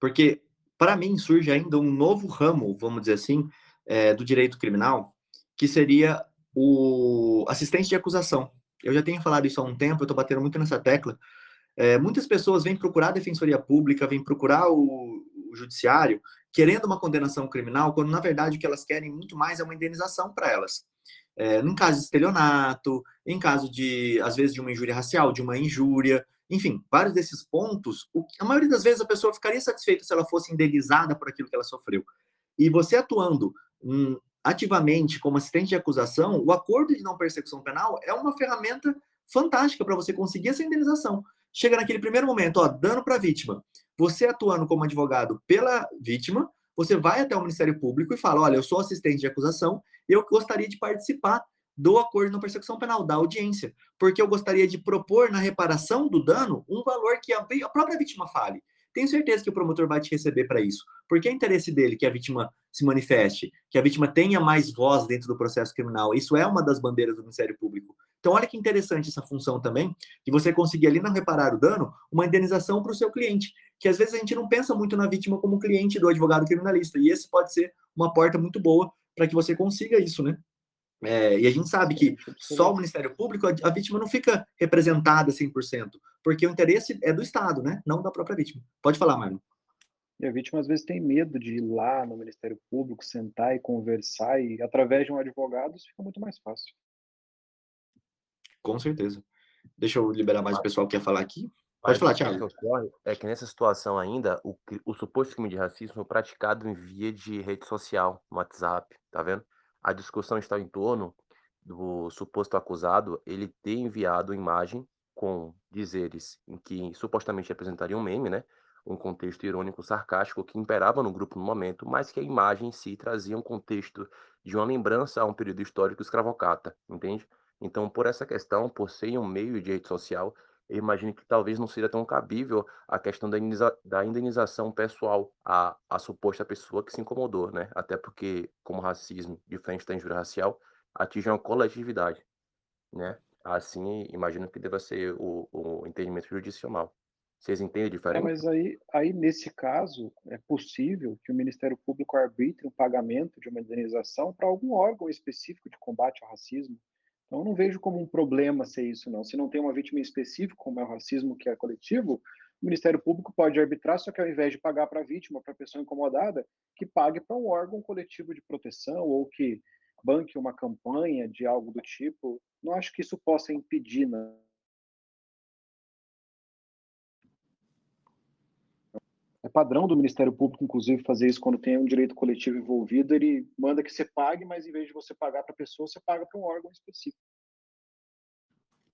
porque para mim surge ainda um novo ramo, vamos dizer assim, é, do direito criminal, que seria o assistente de acusação. Eu já tenho falado isso há um tempo, eu estou batendo muito nessa tecla, é, muitas pessoas vêm procurar a defensoria pública, vêm procurar o, o, judiciário, querendo uma condenação criminal, quando na verdade o que elas querem muito mais é uma indenização para elas. É, num caso de estelionato, em caso de, às vezes, de uma injúria racial, de uma injúria, enfim, vários desses pontos, o, a maioria das vezes a pessoa ficaria satisfeita se ela fosse indenizada por aquilo que ela sofreu. E você atuando hum, ativamente como assistente de acusação, o acordo de não persecução penal é uma ferramenta fantástica para você conseguir essa indenização chega naquele primeiro momento, ó, dano para a vítima. Você atuando como advogado pela vítima, você vai até o Ministério Público e fala: olha, eu sou assistente de acusação eu gostaria de participar do acordo na persecução penal, da audiência, porque eu gostaria de propor na reparação do dano um valor que a, a própria vítima fale. Tenho certeza que o promotor vai te receber para isso, porque é interesse dele que a vítima se manifeste, que a vítima tenha mais voz dentro do processo criminal. Isso é uma das bandeiras do Ministério Público. Então, olha que interessante essa função também, de você conseguir ali não reparar o dano, uma indenização para o seu cliente, que às vezes a gente não pensa muito na vítima como cliente do advogado criminalista, e esse pode ser uma porta muito boa para que você consiga isso, né? É, e a gente sabe que só o Ministério Público, a, a vítima não fica representada 100%, porque o interesse é do Estado, né? Não da própria vítima. Pode falar, Marlon. E a vítima às vezes tem medo de ir lá no Ministério Público, sentar e conversar, e através de um advogado isso fica muito mais fácil. Com certeza. Deixa eu liberar mais o pessoal que quer falar aqui. Pode falar, Thiago. Que ocorre é que nessa situação ainda, o, o suposto crime de racismo é praticado em via de rede social, no WhatsApp, tá vendo? A discussão está em torno do suposto acusado ele ter enviado imagem com dizeres em que supostamente representaria um meme, né? Um contexto irônico sarcástico que imperava no grupo no momento, mas que a imagem em si trazia um contexto de uma lembrança a um período histórico escravocata, entende? Então, por essa questão, por ser um meio de rede social, eu imagino que talvez não seja tão cabível a questão da, indeniza, da indenização pessoal à, à suposta pessoa que se incomodou, né? Até porque, como racismo, diferente da injúria racial, atinge uma coletividade, né? Assim, imagino que deva ser o, o entendimento judicial. Vocês entendem a é, diferença? Mas aí, aí, nesse caso, é possível que o Ministério Público arbitre um pagamento de uma indenização para algum órgão específico de combate ao racismo. Então, eu não vejo como um problema ser isso, não. Se não tem uma vítima específica, como é o racismo que é coletivo, o Ministério Público pode arbitrar, só que ao invés de pagar para a vítima, para a pessoa incomodada, que pague para um órgão coletivo de proteção ou que banque uma campanha de algo do tipo. Não acho que isso possa impedir, não. É padrão do Ministério Público, inclusive, fazer isso quando tem um direito coletivo envolvido. Ele manda que você pague, mas em vez de você pagar para a pessoa, você paga para um órgão específico.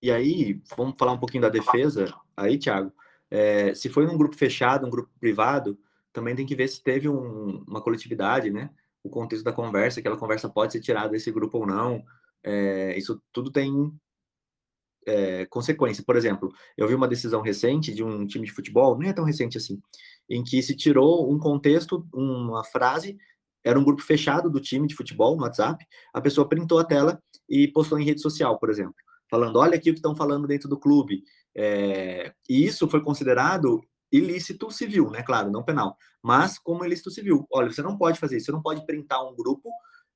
E aí, vamos falar um pouquinho da defesa. Aí, Thiago, é, se foi num grupo fechado, um grupo privado, também tem que ver se teve um, uma coletividade, né? O contexto da conversa, aquela conversa pode ser tirada desse grupo ou não. É, isso tudo tem é, consequência. Por exemplo, eu vi uma decisão recente de um time de futebol, não é tão recente assim, em que se tirou um contexto, uma frase, era um grupo fechado do time de futebol no WhatsApp, a pessoa printou a tela e postou em rede social, por exemplo, falando, olha aqui o que estão falando dentro do clube. É, e isso foi considerado ilícito civil, né? Claro, não penal, mas como ilícito civil. Olha, você não pode fazer isso, você não pode printar um grupo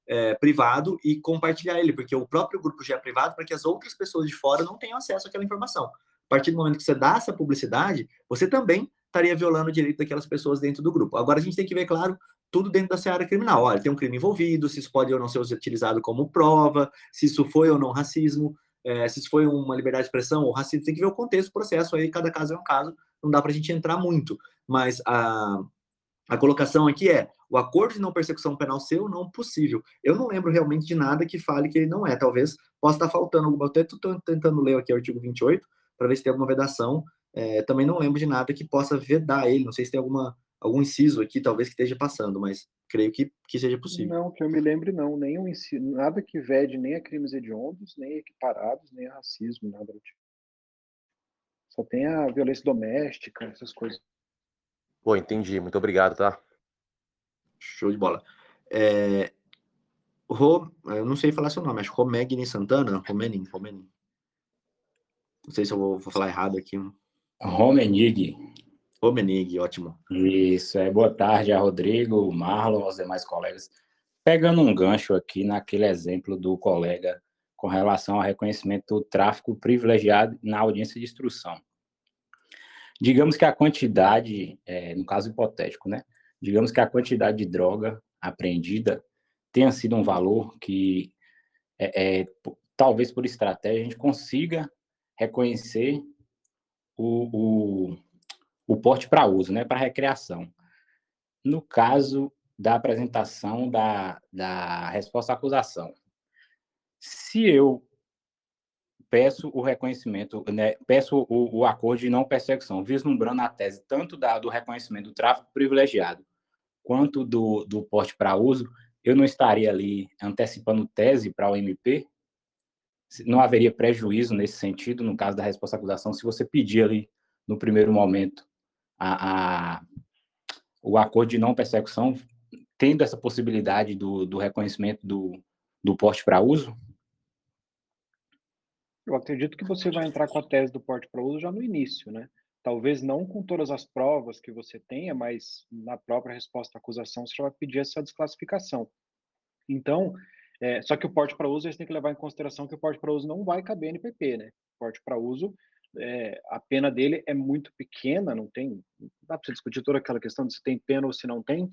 é, privado e compartilhar ele, porque o próprio grupo já é privado para que as outras pessoas de fora não tenham acesso àquela informação. A partir do momento que você dá essa publicidade, você também estaria violando o direito daquelas pessoas dentro do grupo. Agora a gente tem que ver, claro, tudo dentro da seara criminal. Olha, tem um crime envolvido, se isso pode ou não ser utilizado como prova, se isso foi ou não racismo, é, se isso foi uma liberdade de expressão ou racismo, tem que ver o contexto do processo, aí cada caso é um caso, não dá para a gente entrar muito. Mas a, a colocação aqui é o acordo de não persecução penal ser ou não possível. Eu não lembro realmente de nada que fale que ele não é. Talvez possa estar faltando alguma. Eu estou tentando ler aqui o artigo 28 para ver se tem alguma vedação é, também não lembro de nada que possa vedar ele. Não sei se tem alguma, algum inciso aqui, talvez, que esteja passando, mas creio que, que seja possível. Não, que eu me lembre, não. Nenhum inciso, nada que vede nem a crimes hediondos, nem equiparados, nem a racismo, nada do tipo. Só tem a violência doméstica, essas coisas. Pô, entendi. Muito obrigado, tá? Show de bola. É, Ro, eu não sei falar seu nome, acho Romegni Santana, Romenin, Romenin. Não sei se eu vou, vou falar errado aqui. Romenig. Romenig, ótimo. Isso, é. Boa tarde a Rodrigo, Marlon, aos demais colegas. Pegando um gancho aqui naquele exemplo do colega com relação ao reconhecimento do tráfico privilegiado na audiência de instrução. Digamos que a quantidade, é, no caso hipotético, né? Digamos que a quantidade de droga apreendida tenha sido um valor que, é, é, talvez por estratégia, a gente consiga reconhecer o, o, o porte para uso, né, para recreação. No caso da apresentação da, da resposta à acusação, se eu peço o reconhecimento, né, peço o, o, acordo de não perseguição, vislumbrando a tese tanto da, do reconhecimento do tráfico privilegiado quanto do, do porte para uso, eu não estaria ali antecipando tese para o MP, não haveria prejuízo nesse sentido, no caso da resposta acusação, se você pedir ali, no primeiro momento, a, a o acordo de não persecução, tendo essa possibilidade do, do reconhecimento do, do porte para uso? Eu acredito que você vai entrar com a tese do porte para uso já no início, né? Talvez não com todas as provas que você tenha, mas na própria resposta à acusação você já vai pedir essa desclassificação. Então, é, só que o porte para uso, a gente tem que levar em consideração que o porte para uso não vai caber NPP, né? O porte para uso, é, a pena dele é muito pequena, não tem. Não dá para você discutir toda aquela questão de se tem pena ou se não tem.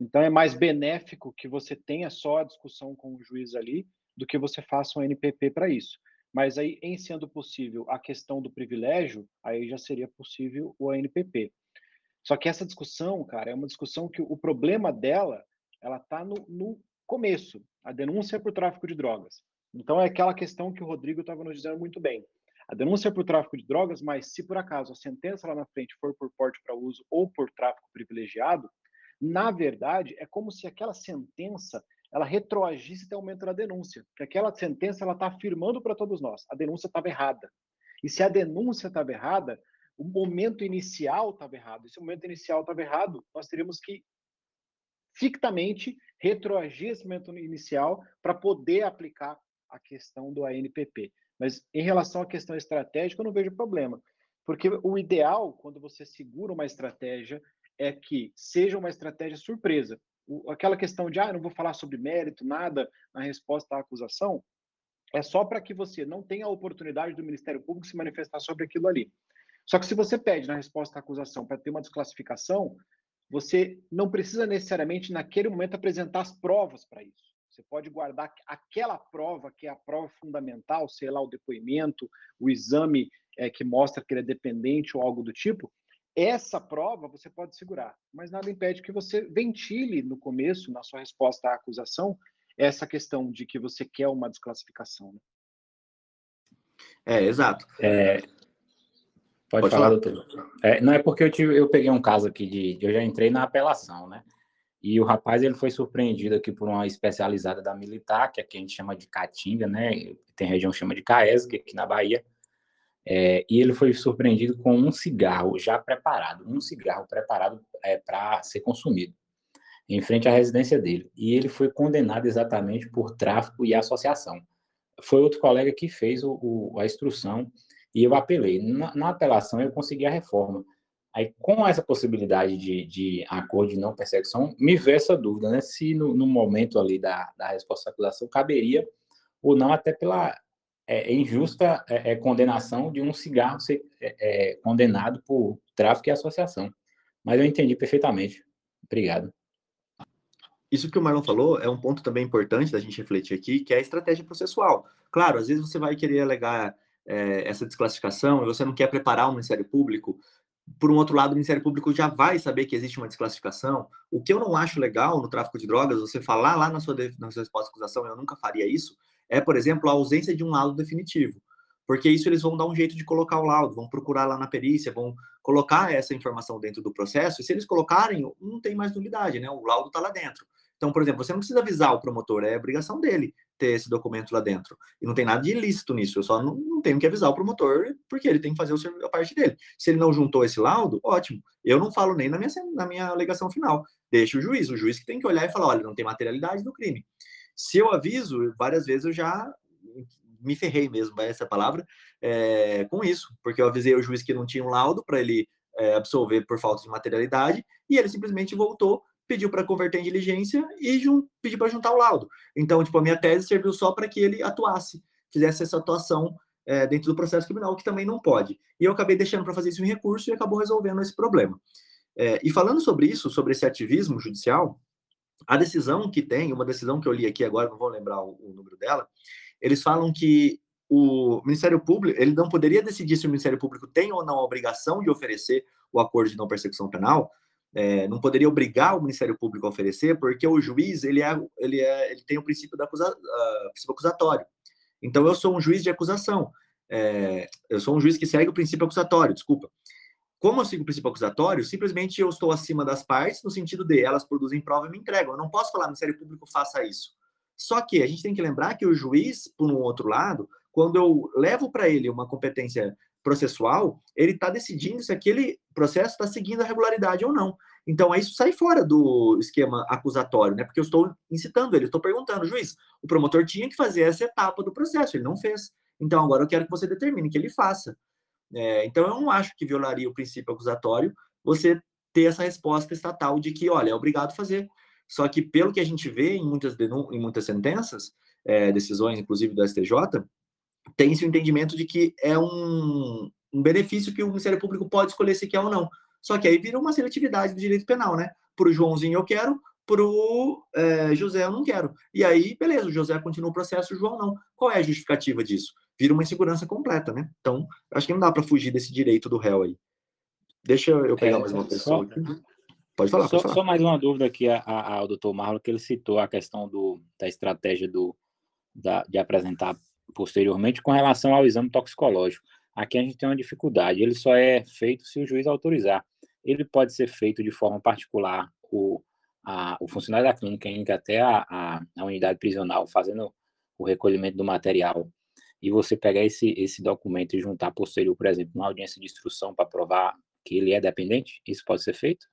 Então é mais benéfico que você tenha só a discussão com o juiz ali do que você faça um NPP para isso. Mas aí, em sendo possível a questão do privilégio, aí já seria possível o ANPP. Só que essa discussão, cara, é uma discussão que o problema dela, ela está no, no começo, a denúncia por tráfico de drogas. Então é aquela questão que o Rodrigo estava nos dizendo muito bem. A denúncia por tráfico de drogas, mas se por acaso a sentença lá na frente for por porte para uso ou por tráfico privilegiado, na verdade é como se aquela sentença ela retroagisse até o momento da denúncia, que aquela sentença ela está afirmando para todos nós, a denúncia estava errada. E se a denúncia estava errada, o momento inicial estava errado. Se o momento inicial estava errado, nós teríamos que fictamente retroagir esse momento inicial para poder aplicar a questão do ANPP. Mas em relação à questão estratégica, eu não vejo problema. Porque o ideal, quando você segura uma estratégia, é que seja uma estratégia surpresa. O, aquela questão de, ah, não vou falar sobre mérito, nada na resposta à acusação, é só para que você não tenha a oportunidade do Ministério Público se manifestar sobre aquilo ali. Só que se você pede na resposta à acusação para ter uma desclassificação, você não precisa necessariamente, naquele momento, apresentar as provas para isso. Você pode guardar aquela prova, que é a prova fundamental, sei lá, o depoimento, o exame é, que mostra que ele é dependente ou algo do tipo. Essa prova você pode segurar, mas nada impede que você ventile no começo, na sua resposta à acusação, essa questão de que você quer uma desclassificação. Né? É, exato. É, pode, pode, falar, falar. doutor. É, não é porque eu, tive, eu peguei um caso aqui de. Eu já entrei na apelação, né? E o rapaz ele foi surpreendido aqui por uma especializada da militar, que aqui a gente chama de Caatinga, né? Tem região que chama de Caesg, aqui na Bahia. É, e ele foi surpreendido com um cigarro já preparado, um cigarro preparado é, para ser consumido em frente à residência dele. E ele foi condenado exatamente por tráfico e associação. Foi outro colega que fez o, o, a instrução e eu apelei. Na, na, apelação, eu consegui a reforma. Aí, com essa possibilidade de, de acordo de não perseguição, me veio essa dúvida, né? Se no, no momento ali da, da resposta à acusação caberia ou não, até pela é, injusta é, é, condenação de um cigarro ser é, é, condenado por tráfico e associação. Mas eu entendi perfeitamente. Obrigado. Isso que o Marlon falou é um ponto também importante da gente refletir aqui, que é a estratégia processual. Claro, às vezes você vai querer alegar é, essa desclassificação e você não quer preparar o Ministério Público. Por um outro lado, o Ministério Público já vai saber que existe uma desclassificação. O que eu não acho legal no tráfico de drogas, você falar lá na sua, na sua resposta à acusação, eu nunca faria isso, é, por exemplo, a ausência de um laudo definitivo. Porque isso eles vão dar um jeito de colocar o laudo, vão procurar lá na perícia, vão colocar essa informação dentro do processo, e se eles colocarem, não tem mais nulidade, né? O laudo está lá dentro. Então, por exemplo, você não precisa avisar o promotor, é obrigação dele ter esse documento lá dentro. E não tem nada de ilícito nisso, eu só não, não tenho que avisar o promotor, porque ele tem que fazer a parte dele. Se ele não juntou esse laudo, ótimo. Eu não falo nem na minha, na minha alegação final. Deixa o juiz, o juiz que tem que olhar e falar: olha, não tem materialidade do crime. Se eu aviso, várias vezes eu já me ferrei mesmo, vai essa palavra, é, com isso, porque eu avisei o juiz que não tinha um laudo para ele é, absolver por falta de materialidade, e ele simplesmente voltou pediu para converter em diligência e pediu para juntar o laudo. Então, tipo, a minha tese serviu só para que ele atuasse, fizesse essa atuação é, dentro do processo criminal, que também não pode. E eu acabei deixando para fazer isso em recurso e acabou resolvendo esse problema. É, e falando sobre isso, sobre esse ativismo judicial, a decisão que tem, uma decisão que eu li aqui agora, não vou lembrar o, o número dela, eles falam que o Ministério Público, ele não poderia decidir se o Ministério Público tem ou não a obrigação de oferecer o acordo de não persecução penal, é, não poderia obrigar o Ministério Público a oferecer, porque o juiz ele é, ele é, ele tem o princípio da acusa, uh, princípio acusatório. Então eu sou um juiz de acusação. É, eu sou um juiz que segue o princípio acusatório. Desculpa. Como eu sigo o princípio acusatório, simplesmente eu estou acima das partes no sentido de elas produzem prova e me entregam. Eu não posso falar, Ministério Público faça isso. Só que a gente tem que lembrar que o juiz, por um outro lado, quando eu levo para ele uma competência processual, ele está decidindo se aquele processo está seguindo a regularidade ou não. Então, isso sai fora do esquema acusatório, né? Porque eu estou incitando ele, estou perguntando, juiz, o promotor tinha que fazer essa etapa do processo, ele não fez. Então, agora eu quero que você determine que ele faça. É, então, eu não acho que violaria o princípio acusatório você ter essa resposta estatal de que, olha, é obrigado a fazer. Só que, pelo que a gente vê em muitas, em muitas sentenças, é, decisões, inclusive do STJ, tem-se o entendimento de que é um, um benefício que o Ministério Público pode escolher se quer ou não. Só que aí vira uma seletividade do direito penal, né? Para o Joãozinho eu quero, para o é, José eu não quero. E aí, beleza, o José continua o processo, o João não. Qual é a justificativa disso? Vira uma insegurança completa, né? Então, acho que não dá para fugir desse direito do réu aí. Deixa eu pegar é, mais uma pessoa só, aqui. Pode falar, só, pode falar. Só mais uma dúvida aqui ao doutor Marlon, que ele citou a questão do, da estratégia do, da, de apresentar posteriormente com relação ao exame toxicológico. Aqui a gente tem uma dificuldade, ele só é feito se o juiz autorizar. Ele pode ser feito de forma particular, o, a, o funcionário da clínica indo até a, a, a, unidade prisional, fazendo o recolhimento do material e você pegar esse, esse documento e juntar posterior, por exemplo, uma audiência de instrução para provar que ele é dependente? Isso pode ser feito?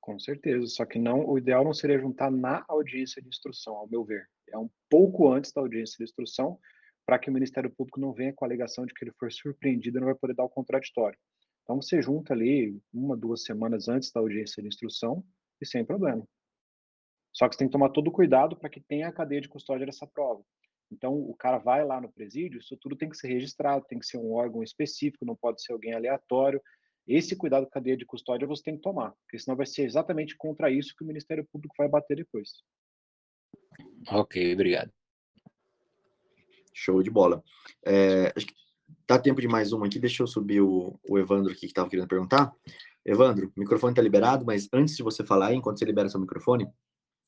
Com certeza, só que não, o ideal não seria juntar na audiência de instrução, ao meu ver. É um pouco antes da audiência de instrução, para que o Ministério Público não venha com a alegação de que ele foi surpreendido e não vai poder dar o contraditório. Então você junta ali uma, duas semanas antes da audiência de instrução e sem problema. Só que você tem que tomar todo o cuidado para que tenha a cadeia de custódia dessa prova. Então o cara vai lá no presídio, isso tudo tem que ser registrado, tem que ser um órgão específico, não pode ser alguém aleatório. Esse cuidado com a cadeia de custódia você tem que tomar, porque senão vai ser exatamente contra isso que o Ministério Público vai bater depois. Ok, obrigado. Show de bola. É, acho que dá tempo de mais uma aqui. Deixa eu subir o, o Evandro aqui que estava querendo perguntar. Evandro, o microfone está liberado, mas antes de você falar, enquanto você libera seu microfone,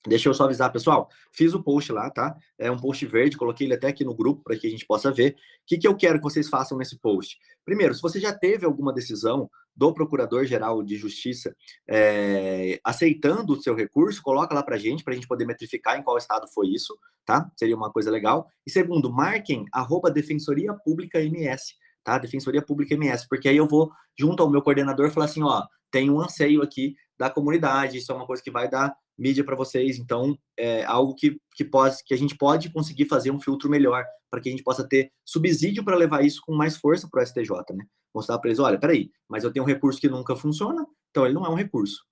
Deixa eu só avisar, pessoal. Fiz o post lá, tá? É um post verde, coloquei ele até aqui no grupo para que a gente possa ver. O que, que eu quero que vocês façam nesse post? Primeiro, se você já teve alguma decisão do Procurador-Geral de Justiça é, aceitando o seu recurso, coloca lá para a gente, para a gente poder metrificar em qual estado foi isso, tá? Seria uma coisa legal. E segundo, marquem arroba Defensoria Pública MS, tá? Defensoria Pública MS, porque aí eu vou, junto ao meu coordenador, falar assim, ó, tem um anseio aqui da comunidade, isso é uma coisa que vai dar mídia para vocês, então é algo que, que, pode, que a gente pode conseguir fazer um filtro melhor, para que a gente possa ter subsídio para levar isso com mais força para o STJ, né? Mostrar para eles, olha, peraí, mas eu tenho um recurso que nunca funciona, então ele não é um recurso.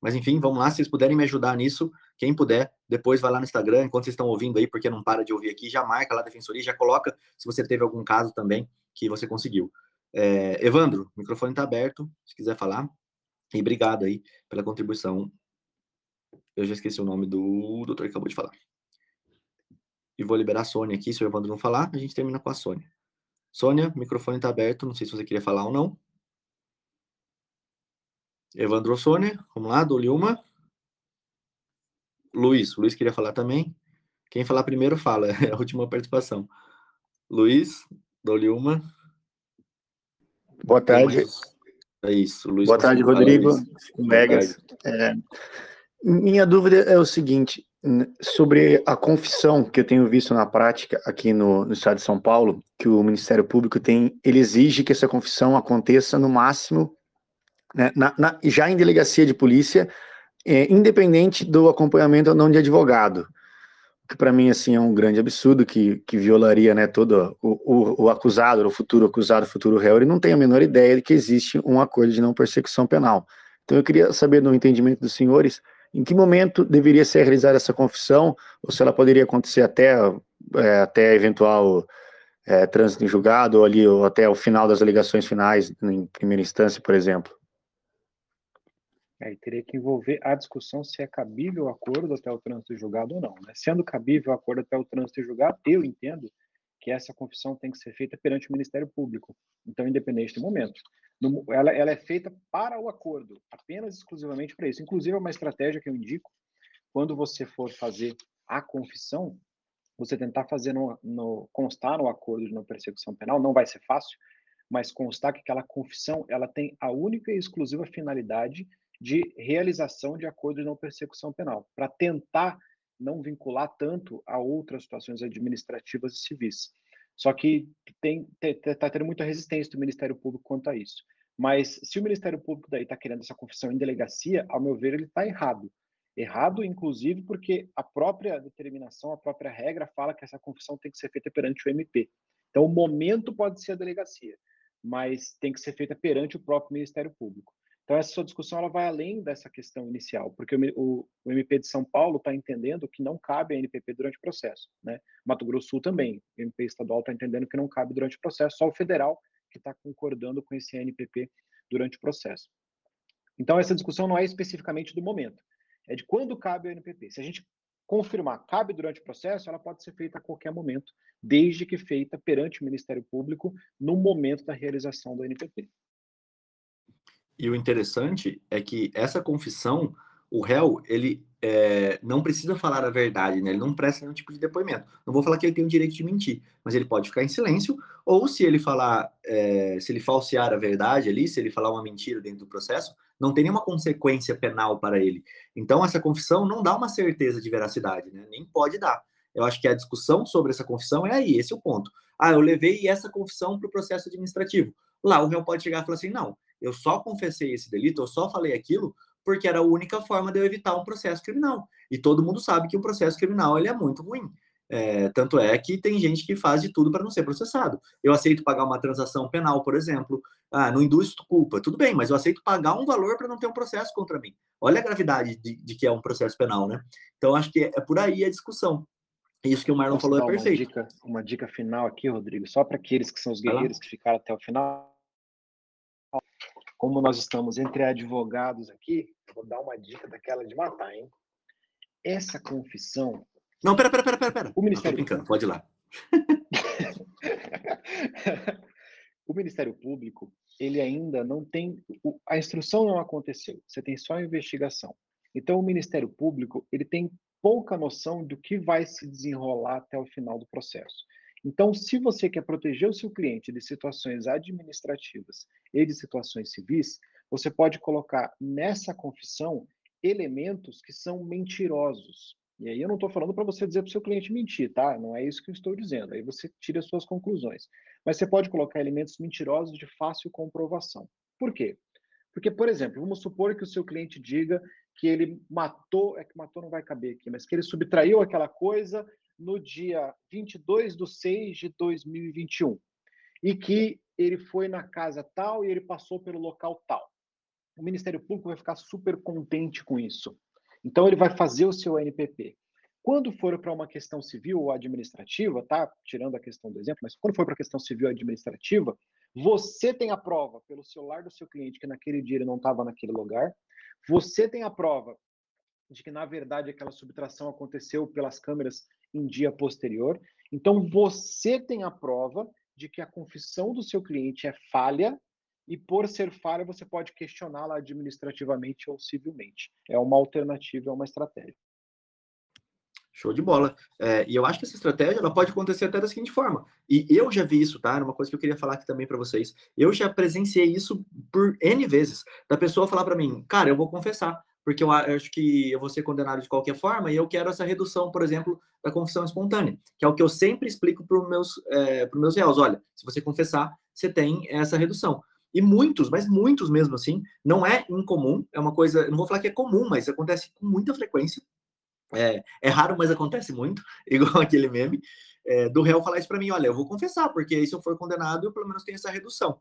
Mas enfim, vamos lá, se vocês puderem me ajudar nisso, quem puder, depois vai lá no Instagram, enquanto vocês estão ouvindo aí, porque não para de ouvir aqui, já marca lá a defensoria, já coloca se você teve algum caso também que você conseguiu. É, Evandro, o microfone está aberto, se quiser falar. E obrigado aí pela contribuição eu já esqueci o nome do doutor que acabou de falar. E vou liberar a Sônia aqui, se o Evandro não falar, a gente termina com a Sônia. Sônia, o microfone está aberto, não sei se você queria falar ou não. Evandro ou Sônia, vamos lá, dou-lhe uma. Luiz, Luiz queria falar também. Quem falar primeiro fala, é a última participação. Luiz, dou-lhe uma. Boa tarde. É isso, Luiz. Boa tarde, Rodrigo, colegas. É, minha dúvida é o seguinte, sobre a confissão que eu tenho visto na prática aqui no, no, estado de São Paulo, que o Ministério Público tem, ele exige que essa confissão aconteça no máximo, né, na, na, já em delegacia de polícia, é, independente do acompanhamento ou não de advogado, que para mim assim é um grande absurdo que, que violaria né, todo o, o, o acusado, o futuro acusado, o futuro réu, ele não tem a menor ideia de que existe um acordo de não persecução penal. Então eu queria saber no entendimento dos senhores em que momento deveria ser realizada essa confissão, ou se ela poderia acontecer até, é, até eventual é, trânsito em julgado, ou ali, ou até o final das alegações finais, em primeira instância, por exemplo? É, teria que envolver a discussão se é cabível o acordo até o trânsito em julgado ou não. Né? Sendo cabível o acordo até o trânsito em julgado, eu entendo que essa confissão tem que ser feita perante o Ministério Público. Então, independente do momento no, ela, ela é feita para o acordo, apenas exclusivamente para isso. Inclusive, é uma estratégia que eu indico, quando você for fazer a confissão, você tentar fazer no, no, constar no acordo de não persecução penal, não vai ser fácil, mas constar que aquela confissão ela tem a única e exclusiva finalidade de realização de acordo de não persecução penal, para tentar não vincular tanto a outras situações administrativas e civis. Só que tem está tendo muita resistência do Ministério Público quanto a isso. Mas se o Ministério Público daí está querendo essa confissão em delegacia, ao meu ver, ele está errado. Errado, inclusive, porque a própria determinação, a própria regra fala que essa confissão tem que ser feita perante o MP. Então, o momento pode ser a delegacia, mas tem que ser feita perante o próprio Ministério Público. Então, essa discussão ela vai além dessa questão inicial, porque o, o, o MP de São Paulo está entendendo que não cabe a NPP durante o processo. Né? Mato Grosso Sul também, o MP estadual está entendendo que não cabe durante o processo, só o federal que está concordando com esse NPP durante o processo. Então, essa discussão não é especificamente do momento, é de quando cabe o NPP. Se a gente confirmar cabe durante o processo, ela pode ser feita a qualquer momento, desde que feita perante o Ministério Público no momento da realização do NPP. E o interessante é que essa confissão, o réu, ele é, não precisa falar a verdade, né? Ele não presta nenhum tipo de depoimento. Não vou falar que ele tem o direito de mentir, mas ele pode ficar em silêncio, ou se ele falar, é, se ele falsear a verdade ali, se ele falar uma mentira dentro do processo, não tem nenhuma consequência penal para ele. Então, essa confissão não dá uma certeza de veracidade, né? Nem pode dar. Eu acho que a discussão sobre essa confissão é aí, esse é o ponto. Ah, eu levei essa confissão para o processo administrativo. Lá o réu pode chegar e falar assim: não, eu só confessei esse delito, eu só falei aquilo porque era a única forma de eu evitar um processo criminal. E todo mundo sabe que um processo criminal ele é muito ruim. É, tanto é que tem gente que faz de tudo para não ser processado. Eu aceito pagar uma transação penal, por exemplo. Ah, não induz culpa. Tudo bem, mas eu aceito pagar um valor para não ter um processo contra mim. Olha a gravidade de, de, que é um processo penal, né? Então, acho que é por aí a discussão. Isso que o Marlon Posso falou é perfeito. Uma dica, uma dica final aqui, Rodrigo, só para aqueles que são os guerreiros que ficaram até o final. Como nós estamos entre advogados aqui, vou dar uma dica daquela de matar, hein? Essa confissão não, pera, pera, pera, pera. pera. O Ministério Público. Pode ir lá. o Ministério Público, ele ainda não tem. A instrução não aconteceu, você tem só a investigação. Então, o Ministério Público, ele tem pouca noção do que vai se desenrolar até o final do processo. Então, se você quer proteger o seu cliente de situações administrativas e de situações civis, você pode colocar nessa confissão elementos que são mentirosos. E aí eu não estou falando para você dizer para o seu cliente mentir, tá? Não é isso que eu estou dizendo. Aí você tira as suas conclusões. Mas você pode colocar elementos mentirosos de fácil comprovação. Por quê? Porque, por exemplo, vamos supor que o seu cliente diga que ele matou, é que matou não vai caber aqui, mas que ele subtraiu aquela coisa no dia 22 de 6 de 2021 e que ele foi na casa tal e ele passou pelo local tal. O Ministério Público vai ficar super contente com isso. Então, ele vai fazer o seu NPP. Quando for para uma questão civil ou administrativa, tá? Tirando a questão do exemplo, mas quando for para a questão civil ou administrativa, você tem a prova pelo celular do seu cliente que naquele dia ele não estava naquele lugar. Você tem a prova de que, na verdade, aquela subtração aconteceu pelas câmeras em dia posterior. Então, você tem a prova de que a confissão do seu cliente é falha e por ser falha você pode questioná-la administrativamente ou civilmente. É uma alternativa, é uma estratégia. Show de bola. É, e eu acho que essa estratégia ela pode acontecer até da seguinte forma. E eu já vi isso, tá? Era uma coisa que eu queria falar aqui também para vocês. Eu já presenciei isso por N vezes. Da pessoa falar para mim, cara, eu vou confessar, porque eu acho que eu vou ser condenado de qualquer forma e eu quero essa redução, por exemplo, da confissão espontânea, que é o que eu sempre explico para os meus, é, meus réus. Olha, se você confessar, você tem essa redução. E muitos, mas muitos mesmo assim, não é incomum, é uma coisa, não vou falar que é comum, mas acontece com muita frequência. É, é raro, mas acontece muito, igual aquele meme, é, do réu falar isso para mim: olha, eu vou confessar, porque aí se eu for condenado, eu pelo menos tenho essa redução.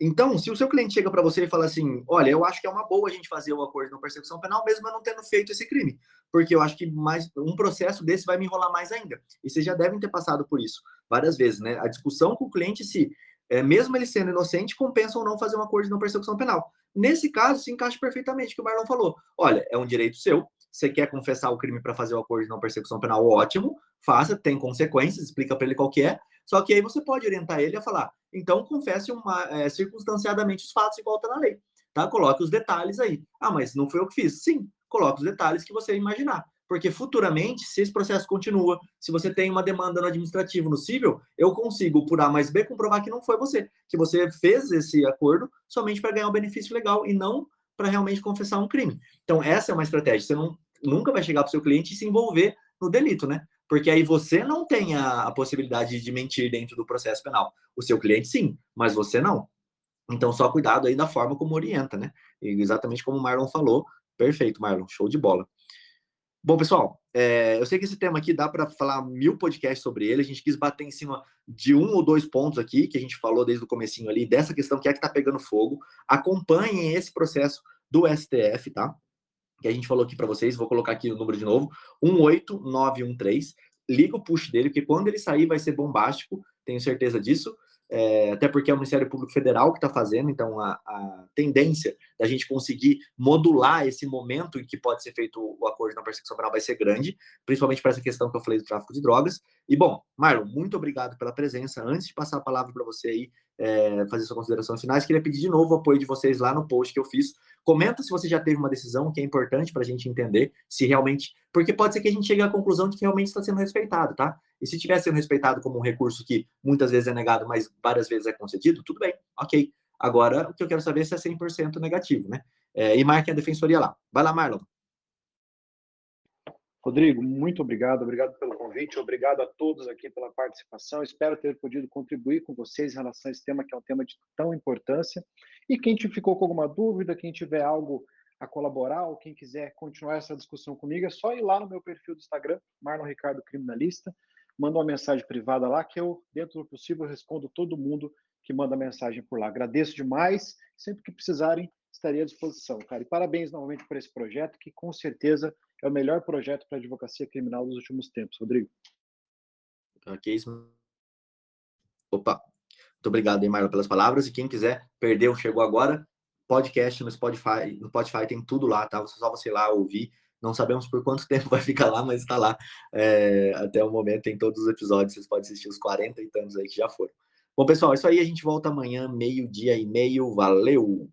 Então, se o seu cliente chega para você e fala assim: olha, eu acho que é uma boa a gente fazer o acordo de persecução penal, mesmo eu não tendo feito esse crime, porque eu acho que mais um processo desse vai me enrolar mais ainda. E vocês já devem ter passado por isso várias vezes, né? A discussão com o cliente se é, mesmo ele sendo inocente, compensa ou não fazer um acordo não persecução penal. Nesse caso, se encaixa perfeitamente o que o Marlon falou. Olha, é um direito seu, você quer confessar o crime para fazer o acordo de não persecução penal, ótimo, faça, tem consequências, explica para ele qual que é, só que aí você pode orientar ele a falar, então confesse uma, é, circunstanciadamente os fatos igual está na lei, tá? Coloque os detalhes aí. Ah, mas não foi eu que fiz. Sim, coloque os detalhes que você imaginar. Porque futuramente, se esse processo continua, se você tem uma demanda no administrativo, no civil, eu consigo, por A mais B, comprovar que não foi você, que você fez esse acordo somente para ganhar um benefício legal e não para realmente confessar um crime. Então, essa é uma estratégia. Você não, nunca vai chegar para o seu cliente e se envolver no delito, né? Porque aí você não tem a, a possibilidade de mentir dentro do processo penal. O seu cliente, sim, mas você não. Então, só cuidado aí da forma como orienta, né? E exatamente como o Marlon falou. Perfeito, Marlon. Show de bola. Bom, pessoal, é, eu sei que esse tema aqui dá para falar mil podcasts sobre ele. A gente quis bater em cima de um ou dois pontos aqui que a gente falou desde o comecinho ali, dessa questão que é que está pegando fogo. Acompanhem esse processo do STF, tá? Que a gente falou aqui para vocês. Vou colocar aqui o número de novo: 18913. Liga o push dele, porque quando ele sair vai ser bombástico, tenho certeza disso é, até porque é o Ministério Público Federal que está fazendo, então a, a, tendência da gente conseguir modular esse momento em que pode ser feito o acordo na persecução penal vai ser grande, principalmente para essa questão que eu falei do tráfico de drogas. E bom, Marlon, muito obrigado pela presença. Antes de passar a palavra para você aí, é, fazer suas considerações finais, queria pedir de novo o apoio de vocês lá no post que eu fiz. Comenta se você já teve uma decisão, que é importante para a gente entender se realmente. Porque pode ser que a gente chegue à conclusão de que realmente está sendo respeitado, tá? E se estiver sendo respeitado como um recurso que muitas vezes é negado, mas várias vezes é concedido, tudo bem, ok. Agora, o que eu quero saber é se é 100% negativo, né? É, e marquem a defensoria lá. Vai lá, Marlon. Rodrigo, muito obrigado, obrigado pelo convite, obrigado a todos aqui pela participação. Espero ter podido contribuir com vocês em relação a esse tema, que é um tema de tão importância. E quem ficou com alguma dúvida, quem tiver algo a colaborar, ou quem quiser continuar essa discussão comigo, é só ir lá no meu perfil do Instagram, Marlon Ricardo Criminalista, manda uma mensagem privada lá, que eu, dentro do possível, respondo todo mundo que manda mensagem por lá. Agradeço demais, sempre que precisarem, estarei à disposição, cara. E parabéns novamente por esse projeto, que com certeza é o melhor projeto para advocacia criminal dos últimos tempos. Rodrigo. Ok, isso. Opa, muito obrigado, hein, pelas palavras. E quem quiser, perdeu, chegou agora, podcast no Spotify, no Spotify tem tudo lá, tá? Só você lá ouvir. Não sabemos por quanto tempo vai ficar lá, mas está lá. É, até o momento tem todos os episódios, vocês podem assistir os 40 e tantos aí que já foram. Bom, pessoal, é isso aí. A gente volta amanhã, meio-dia e meio. Valeu!